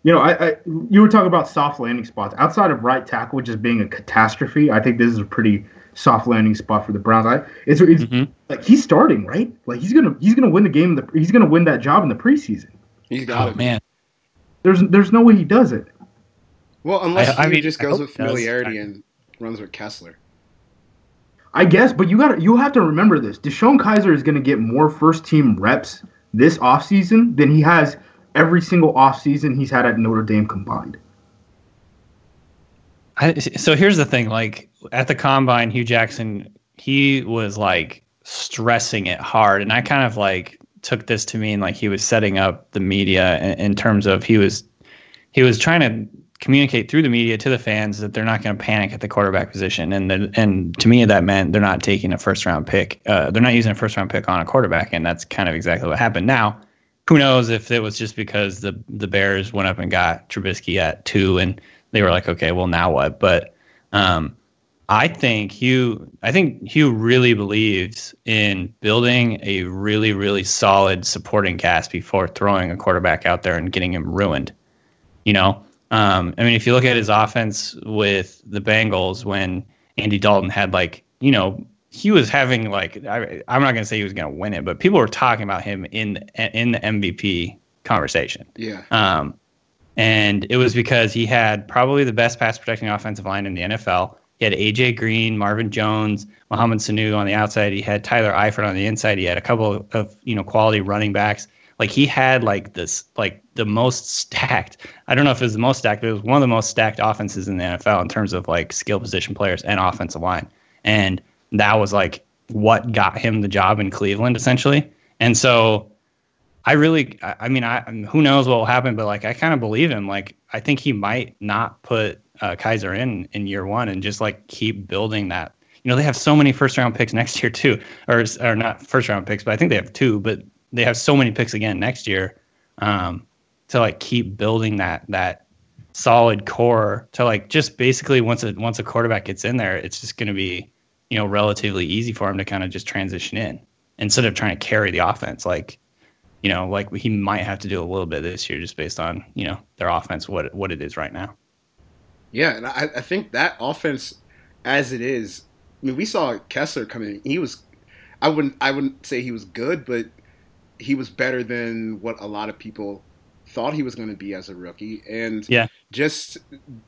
You know, I, I you were talking about soft landing spots outside of right tackle just being a catastrophe. I think this is a pretty soft landing spot for the Browns. I, it's, it's mm-hmm. like he's starting right. Like he's gonna he's gonna win the game. The, he's gonna win that job in the preseason. He's got oh, it, man. There's there's no way he does it. Well, unless I, I mean, just goes with familiarity and runs with Kessler. I guess, but you got you have to remember this. DeShone Kizer is going to get more first team reps this offseason than he has every single offseason he's had at Notre Dame combined. I, so here's the thing like at the combine Hue Jackson he was like stressing it hard and I kind of like took this to mean like he was setting up the media in, in terms of he was he was trying to communicate through the media to the fans that they're not going to panic at the quarterback position, and the, and to me that meant they're not taking a first round pick. Uh, they're not using a first round pick on a quarterback, and that's kind of exactly what happened. Now, who knows if it was just because the the Bears went up and got Trubisky at two, and they were like, okay, well now what? But um, I think Hue I think Hue really believes in building a really really solid supporting cast before throwing a quarterback out there and getting him ruined. You know, um, I mean, if you look at his offense with the Bengals when Andy Dalton had like you know he was having like I, am not gonna say he was gonna win it, but people were talking about him in in the MVP conversation. Yeah. Um, and it was because he had probably the best pass protecting offensive line in the NFL he had AJ Green, Marvin Jones, Mohamed Sanu on the outside. He had Tyler Eifert on the inside. He had a couple of you know quality running backs. Like he had like this like the most stacked. I don't know if it was the most stacked, but it was one of the most stacked offenses in the NFL in terms of like skill position players and offensive line. And that was like what got him the job in Cleveland essentially. And so I really, I mean, I who knows what will happen, but like I kind of believe him. Like I think he might not put uh, Kizer in in year one and just like keep building that. You know, they have so many first round picks next year too, or or not first round picks, but I think they have two. But they have so many picks again next year um, to like keep building that that solid core to like just basically once a once a quarterback gets in there, it's just going to be you know relatively easy for him to kind of just transition in instead of trying to carry the offense like you know like he might have to do a little bit this year just based on you know their offense what what it is right now yeah, and I, I think that offense, as it is, I mean, we saw Kessler come in. He was, I wouldn't, I wouldn't say he was good, but he was better than what a lot of people thought he was going to be as a rookie. And yeah, just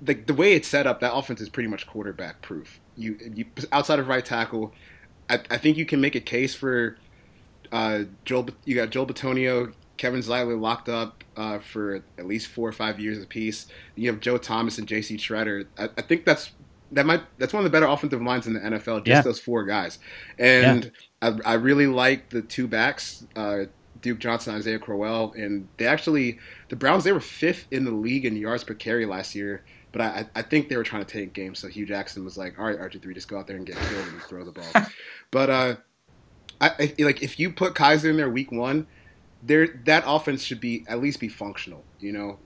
the the way it's set up, that offense is pretty much quarterback proof. You, you outside of right tackle, I, I think you can make a case for uh, Joel. You got Joel Bitonio, Kevin Zeitler locked up uh, for at least four or five years apiece. You have Joe Thomas and J.C. Tretter. I, I, think that's that might that's one of the better offensive lines in the NFL. Just yeah. those four guys, and yeah. I, I, really like the two backs, uh, Duke Johnson, Isaiah Crowell, and they actually the Browns they were fifth in the league in yards per carry last year. But I, I think they were trying to take games, so Hue Jackson was like, "All right, RG three, just go out there and get killed and throw the ball." but uh, I, I like if you put Kizer in there week one there that offense should be at least be functional, you know.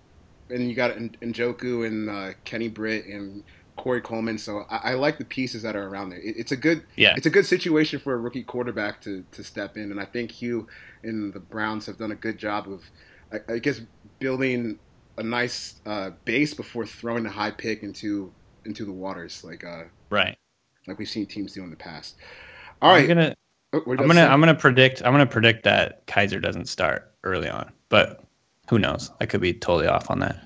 And you got Njoku and uh, Kenny Britt and Corey Coleman. So I, I, like the pieces that are around there. It, it's a good yeah. It's a good situation for a rookie quarterback to to step in, and I think Hue and the Browns have done a good job of, I, I guess, building a nice uh, base before throwing a high pick into into the waters, like uh, right, like we've seen teams do in the past. All right, Oh, I'm gonna I'm gonna predict I'm gonna predict that Kizer doesn't start early on, but who knows? I could be totally off on that.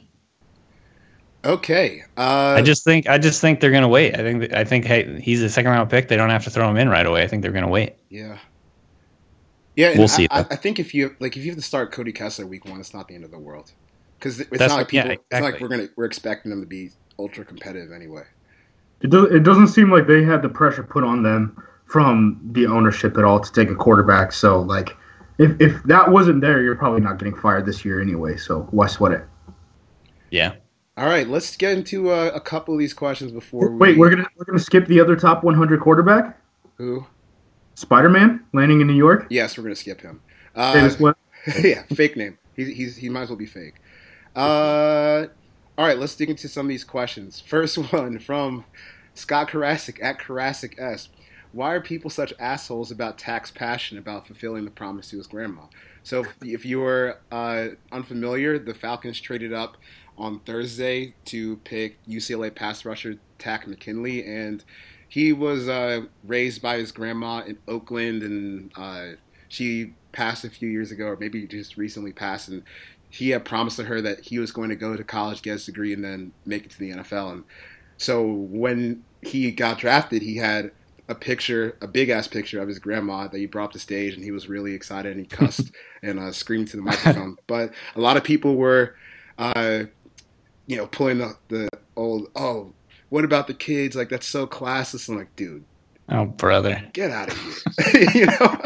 Okay. Uh, I just think I just think they're gonna wait. I think I think hey he's a second round pick. They don't have to throw him in right away. I think they're gonna wait. Yeah. Yeah, we'll see. I, I, think if you like if you have to start Cody Kessler week one, it's not the end of the world because it's That's not like what- yeah, people. It's not like we're gonna we're expecting them to be ultra competitive anyway. It, do, it doesn't seem like they had the pressure put on them from the ownership at all to take a quarterback. So, like, if, if that wasn't there, you're probably not getting fired this year anyway. So, why sweat it? Yeah. All right, let's get into uh, a couple of these questions before we. Wait, we're gonna we're gonna skip the other top 100 quarterback, Who? Spider-Man, landing in New York. Yes, we're gonna skip him. Davis Uh, Webb. yeah, fake name. He's, he's he might as well be fake. Uh, all right, let's dig into some of these questions. First one from Scott Karasik at Karasik S. Why are people such assholes about Takk's passion about fulfilling the promise to his grandma? So, if, if you were uh, unfamiliar, the Falcons traded up on Thursday to pick UCLA pass rusher Takk McKinley, and he was uh, raised by his grandma in Oakland, and uh, she passed a few years ago, or maybe just recently passed, and he had promised to her that he was going to go to college, get his degree, and then make it to the NFL. And so when he got drafted, he had a picture, a big ass picture of his grandma that he brought up the stage, and he was really excited and he cussed and uh, screamed to the microphone. But a lot of people were, uh, you know, pulling the, the old, oh, what about the kids? Like that's so classist. I'm like, dude, Oh, brother. get out of here. you know.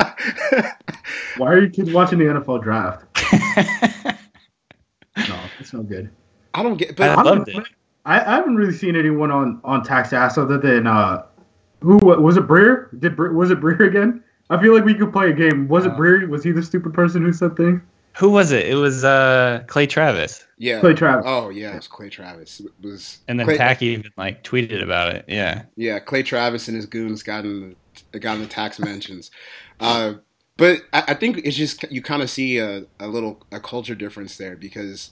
Why are you kids watching the NFL draft? No, it's no good. I don't get, I but I don't- it. I, I haven't really seen anyone on on Takk's ass other than uh, who was it? Breer? Did Bre- was it Breer again? I feel like we could play a game. Was it Uh, Breer? Was he the stupid person who said things? Who was it? It was uh, Clay Travis. yeah. Clay Travis. Oh yeah, it was Clay Travis. It was And then Clay, Tacky even like tweeted about it. Yeah. Yeah, Clay Travis and his goons got in the got in the Takk's mentions. Uh, but I, I think it's just you kind of see a, a little a culture difference there because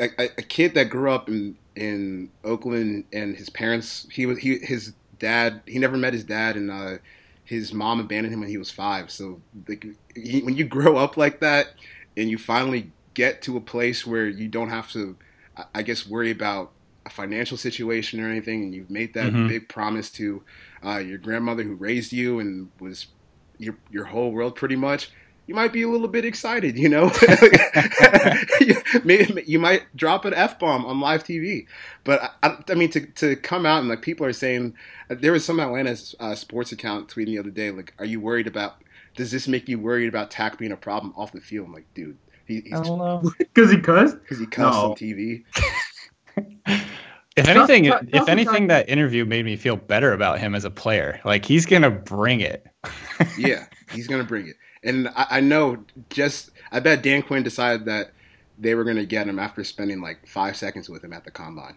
a, a, a kid that grew up in in Oakland and his parents he was he his dad he never met his dad and uh, his mom abandoned him when he was five. So like, he, when you grow up like that and you finally get to a place where you don't have to, I- guess, worry about a financial situation or anything, and you've made that Mhm. big promise to uh, your grandmother who raised you and was your your whole world pretty much. You might be a little bit excited, you know. You- Maybe you might drop an f bomb on live TV, but I, I mean to to come out and like people are saying there was some Atlanta uh, sports account tweeting the other day like, "Are you worried about? Does this make you worried about Takk being a problem off the field?" I'm like, dude, he, he's know. Because he cussed. because he cussed No. on TV. If anything, Josh- if Josh- anything, that interview made me feel better about him as a player. Like he's gonna bring it. yeah, he's gonna bring it. And I, I know just I bet Dan Quinn decided that they were gonna get him after spending like five seconds with him at the combine.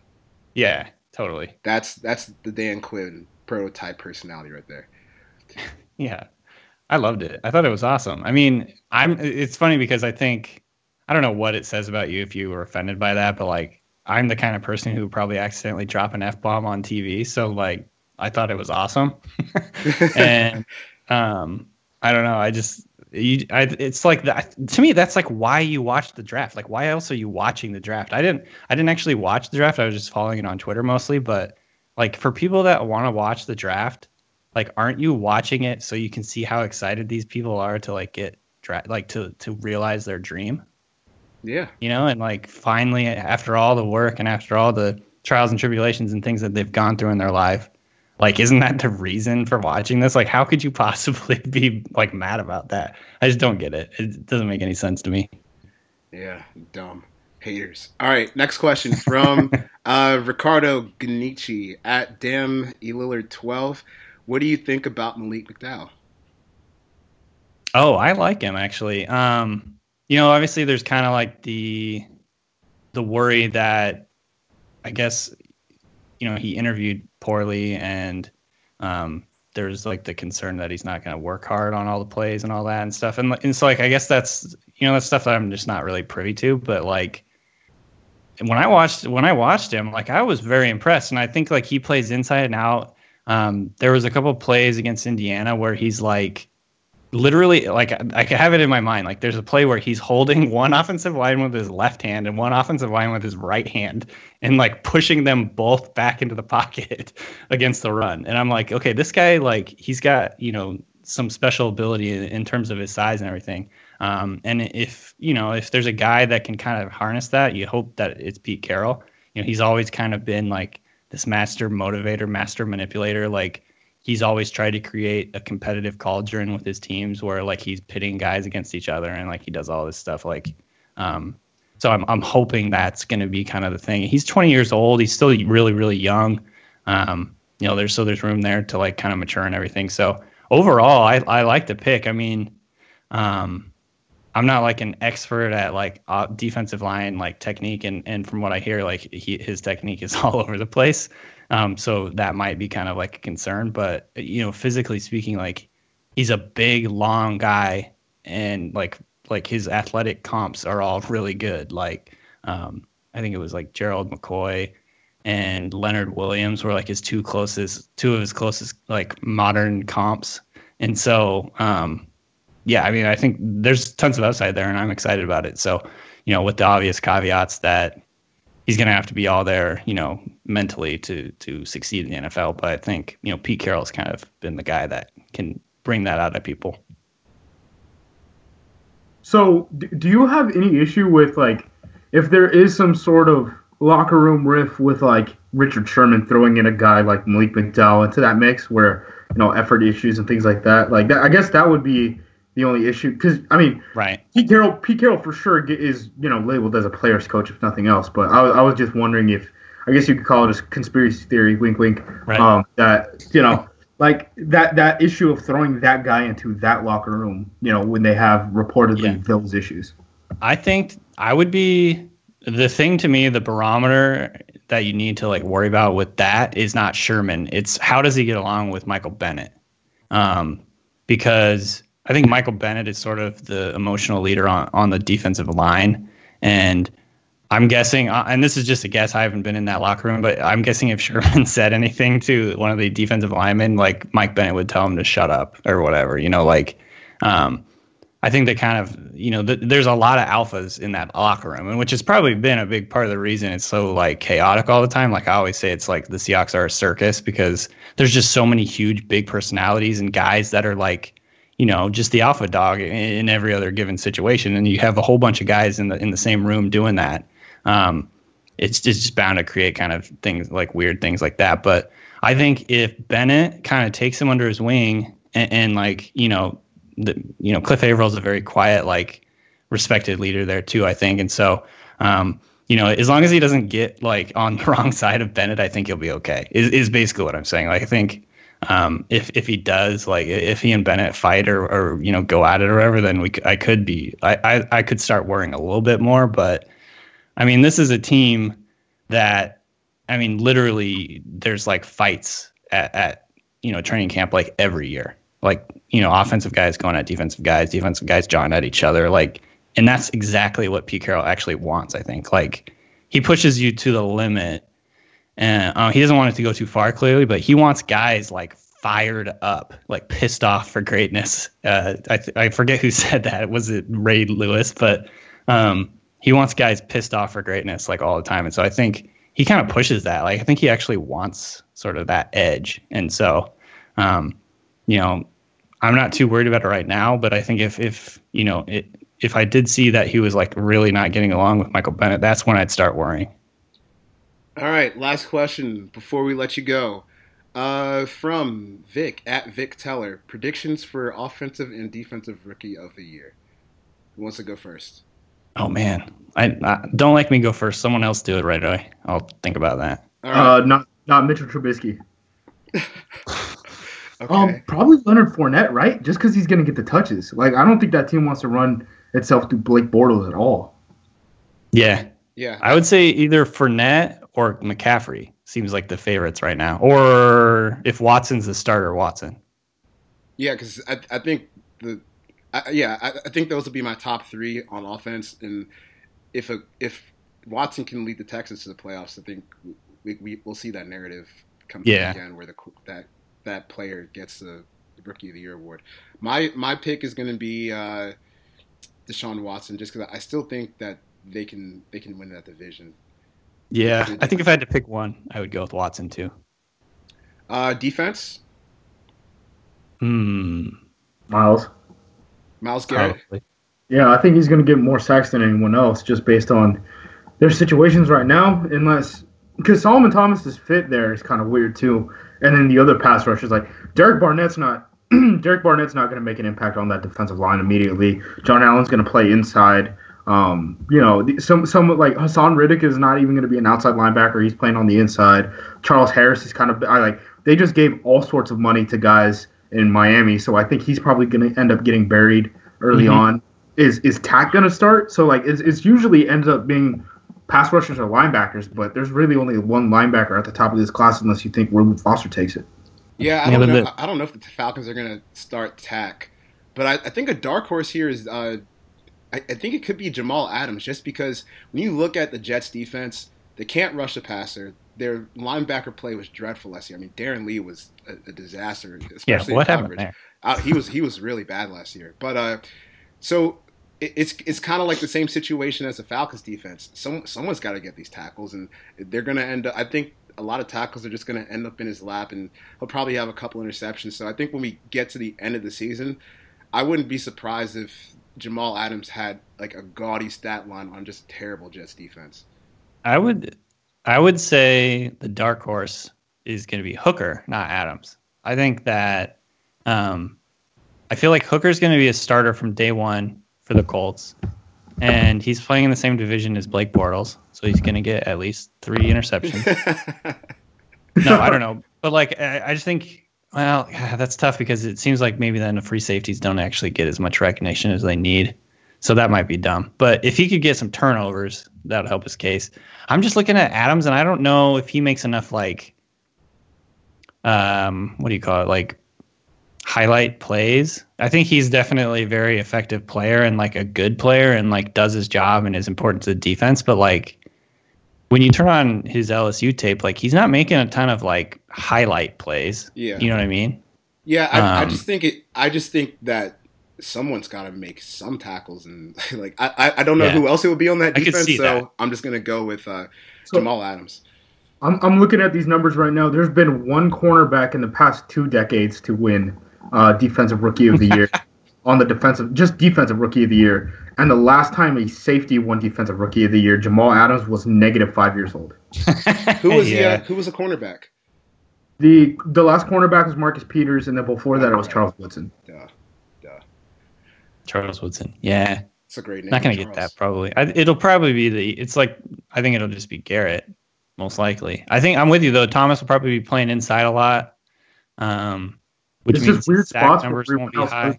Yeah, totally. That's that's the Dan Quinn prototype personality right there. Yeah, I loved it. I thought it was awesome. I mean, I'm. It's funny because I think I don't know what it says about you if you were offended by that, but like I'm the kind of person who would probably accidentally drop an f bomb on TV. So like I thought it was awesome, and um, I don't know. I just you, I, it's like that to me. That's like why you watch the draft. Like why else are you watching the draft? I didn't. I didn't actually watch the draft. I was just following it on Twitter mostly. But like for people that want to watch the draft, like aren't you watching it so you can see how excited these people are to like get dra- like to to realize their dream? yeah, you know, and like finally, after all the work and after all the trials and tribulations and things that they've gone through in their life, like, isn't that the reason for watching this? Like, how could you possibly be like mad about that? I just don't get it. It doesn't make any sense to me. yeah, dumb haters. All right, next question from uh, Ricardo Ganichi at Damn Elillard twelve. What do you think about Malik McDowell? Oh, I like him actually. Um, you know, obviously there's kind of like the the worry that I guess you know he interviewed poorly and um, there's like the concern that he's not going to work hard on all the plays and all that and stuff. And, and so like I guess that's you know that's stuff that I'm just not really privy to. But like when I watched when I watched him, like I was very impressed, and I think like he plays inside and out. Um, there was a couple plays against Indiana where he's like literally like I have it in my mind. Like there's a play where he's holding one offensive line with his left hand and one offensive line with his right hand and like pushing them both back into the pocket against the run. And I'm like, okay, this guy like he's got, you know, some special ability in terms of his size and everything. Um, and if you know if there's a guy that can kind of harness that, you hope that it's Pete Carroll. You know, he's always kind of been like this master motivator, master manipulator. Like he's always tried to create a competitive culture in with his teams where like he's pitting guys against each other and like he does all this stuff. Like, um, so I'm I'm hoping that's going to be kind of the thing. He's 20 years old. He's still really really young. Um, you know, there's so there's room there to like kind of mature and everything. So overall, I I like the pick. I mean, um, I'm not like an expert at like uh, defensive line like technique, and and from what I hear, like he his technique is all over the place. Um, so that might be kind of like a concern. But you know, physically speaking, like he's a big, long guy, and like like his athletic comps are all really good. Like um, I think it was like Gerald McCoy and Leonard Williams were like his two closest, two of his closest like modern comps. And so, um, yeah, I mean, I think there's tons of upside there, and I'm excited about it. So, you know, with the obvious caveats that he's going to have to be all there, you know, mentally to to succeed in the NFL. But I think you know Pete Carroll's kind of been the guy that can bring that out of people. So, do you have any issue with like if there is some sort of locker room riff with like Richard Sherman throwing in a guy like Malik McDowell into that mix, where you know effort issues and things like that? Like, that, I guess that would be the only issue because I mean, right? Pete Carroll, Pete Carroll for sure is you know labeled as a player's coach if nothing else. But I, I was just wondering if I guess you could call it a conspiracy theory, wink, wink. Right. Um, that you know, like that that issue of throwing that guy into that locker room, you know, when they have reportedly Yeah. those issues. I think I would be the thing to me, the barometer that you need to like worry about with that is not Sherman. It's how does he get along with Michael Bennett? Um, because I think Michael Bennett is sort of the emotional leader on, on the defensive line. And I'm guessing, uh, and this is just a guess, I haven't been in that locker room, but I'm guessing if Sherman said anything to one of the defensive linemen, like Mike Bennett would tell him to shut up or whatever, you know, like, um, I think they kind of, you know, th- there's a lot of alphas in that locker room, and which has probably been a big part of the reason it's so like chaotic all the time. Like I always say, it's like the Seahawks are a circus because there's just so many huge, big personalities and guys that are like, you know, just the alpha dog in, every other given situation, and you have a whole bunch of guys in the in the same room doing that. Um, it's just, bound to create kind of things like weird things like that. But I think if Bennett kind of takes him under his wing and, and like, you know, the, you know, Cliff Avril's a very quiet, like respected leader there too, I think. And so, um, you know, as long as he doesn't get like on the wrong side of Bennett, I think he'll be okay. Is, is basically what I'm saying. Like, I think um, if if he does, like, if he and Bennett fight or, or you know go at it or whatever, then we I could be I, I I could start worrying a little bit more. But I mean, this is a team that I mean, literally, there's like fights at, at you know training camp like every year. Like you know, offensive guys going at defensive guys, defensive guys jawing at each other. Like, and that's exactly what Pete Carroll actually wants. I think like he pushes you to the limit, and uh, he doesn't want it to go too far clearly, but he wants guys like fired up, like pissed off for greatness. Uh, I th- I forget who said that. Was it Ray Lewis? But um, he wants guys pissed off for greatness like all the time, and so I think he kind of pushes that. Like I think he actually wants sort of that edge, and so um, you know, I'm not too worried about it right now. But I think if if you know it, if I did see that he was like really not getting along with Michael Bennett, that's when I'd start worrying. All right, last question before we let you go. Uh, from Vic at Vic Teller, predictions for offensive and defensive rookie of the year. Who wants to go first? Oh man, I, I don't like me go first. Someone else do it right away. I'll think about that. All right. Uh, not not Mitchell Trubisky. okay. Um, probably Leonard Fournette, right? Just because he's gonna get the touches. Like I don't think that team wants to run itself through Blake Bortles at all. Yeah, yeah. I would say either Fournette or McCaffrey seems like the favorites right now. Or if Watson's the starter, Watson. Yeah, because I, I think the I, yeah I, I think those would be my top three on offense. And if a if Watson can lead the Texans to the playoffs, I think we, we will see that narrative come Yeah. again, where the that that player gets the Rookie of the Year award. My my pick is going to be uh, Deshaun Watson, just because I still think that they can they can win that division. Yeah, I think if I had to pick one, I would go with Watson too. Uh, defense, Hmm. Myles. Myles Garrett. Probably. Yeah, I think he's going to get more sacks than anyone else just based on their situations right now. Unless because Solomon Thomas's fit there is kind of weird too, and then the other pass rushers like Derek Barnett's not. Derek Barnett's not going to make an impact on that defensive line immediately. John Allen's going to play inside. Um, you know, some some like Haason Reddick is not even going to be an outside linebacker. He's playing on the inside. Charles Harris is kind of I like they just gave all sorts of money to guys in Miami, so I think he's probably going to end up getting buried early mm-hmm. on. Is is Takk going to start? So like it's, it's usually ends up being pass rushers or linebackers, but there's really only one linebacker at the top of this class unless you think Reuben Foster takes it. Yeah, I don't, know, I don't know if the Falcons are going to start Takk, but I, I, think a dark horse here is uh, I, I, think it could be Jamal Adams, just because when you look at the Jets defense, they can't rush the passer. Their linebacker play was dreadful last year. I mean, Darron Lee was a, a disaster, especially yeah, what happened there? Uh, he was he was really bad last year. But uh, so it, it's it's kind of like the same situation as the Falcons defense. Some someone's got to get these tackles, and they're going to end up. I think a lot of tackles are just going to end up in his lap, and he'll probably have a couple interceptions. So I think when we get to the end of the season, I wouldn't be surprised if Jamal Adams had like a gaudy stat line on just terrible Jets defense. I would I would say the dark horse is going to be Hooker, not Adams. I think that um, I feel like Hooker's going to be a starter from day one for the Colts, and he's playing in the same division as Blake Bortles, so he's going to get at least three interceptions. no, I don't know, but like I, I just think well, that's tough because it seems like maybe then the free safeties don't actually get as much recognition as they need. So that might be dumb. But if he could get some turnovers, that would help his case. I'm just looking at Adams, and I don't know if he makes enough like, um, what do you call it, like highlight plays. I think he's definitely a very effective player and like a good player and like does his job and is important to the defense. But like when you turn on his LSU tape, like he's not making a ton of like highlight plays. Yeah, you know what I mean. Yeah, I, um, I just think it. I just think that someone's got to make some tackles, and like I, I don't know yeah. who else it would be on that defense. So that. I'm just gonna go with uh, so, Jamal Adams. I'm I'm looking at these numbers right now. There's been one cornerback in the past two decades to win uh, defensive rookie of the year on the defensive, just defensive rookie of the year. And the last time a safety won defensive rookie of the year, Jamal Adams was negative five years old. who was yeah. the uh, who was the cornerback? The the last cornerback was Marcus Peters, and then before that it was Charles Woodson. Duh, duh. Charles Woodson, yeah. It's a great name. Not gonna Charles. get that probably. I, it'll probably be the. It's like I think it'll just be Garrett, most likely. I think I'm with you though. Thomas will probably be playing inside a lot. Um, which it's means weird spots numbers won't be high.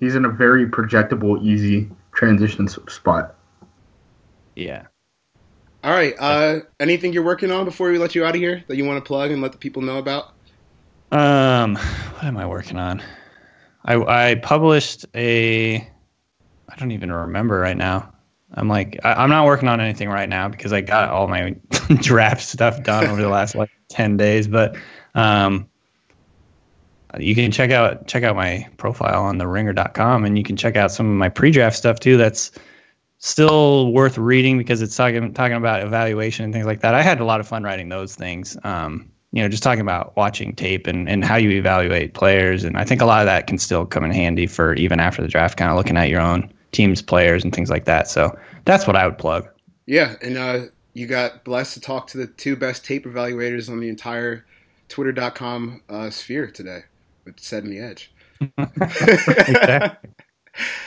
He's in a very projectable, easy transition spot. Yeah. All right. Uh, anything you're working on before we let you out of here that you want to plug and let the people know about? Um, what am I working on? I I published a. I don't even remember right now. I'm like I, am not working on anything right now because I got all my draft stuff done over the last like ten days. But um, you can check out check out my profile on the ringer.com and you can check out some of my pre-draft stuff too that's still worth reading because it's talking talking about evaluation and things like that. I had a lot of fun writing those things. Um, you know, just talking about watching tape and, and how you evaluate players. And I think a lot of that can still come in handy for even after the draft, kind of looking at your own team's players and things like that. So that's what I would plug. Yeah. And uh, you got blessed to talk to the two best tape evaluators on the entire twitter.com uh, sphere today with setting the edge. exactly.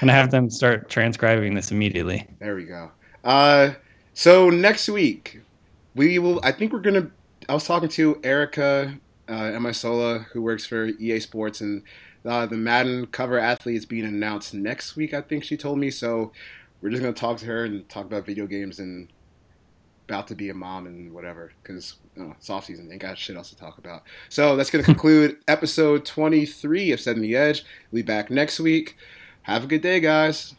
I'm have them start transcribing this immediately. There we go. Uh, so next week we will. I think we're gonna. I was talking to Erica uh, Sola, who works for EA Sports, and uh, the Madden cover athlete is being announced next week. I think she told me. So we're just gonna talk to her and talk about video games and about to be a mom and whatever because know, it's off season. Ain't got shit else to talk about. So that's going to conclude episode 23 of Setting the Edge. We'll be back next week. Have a good day, guys.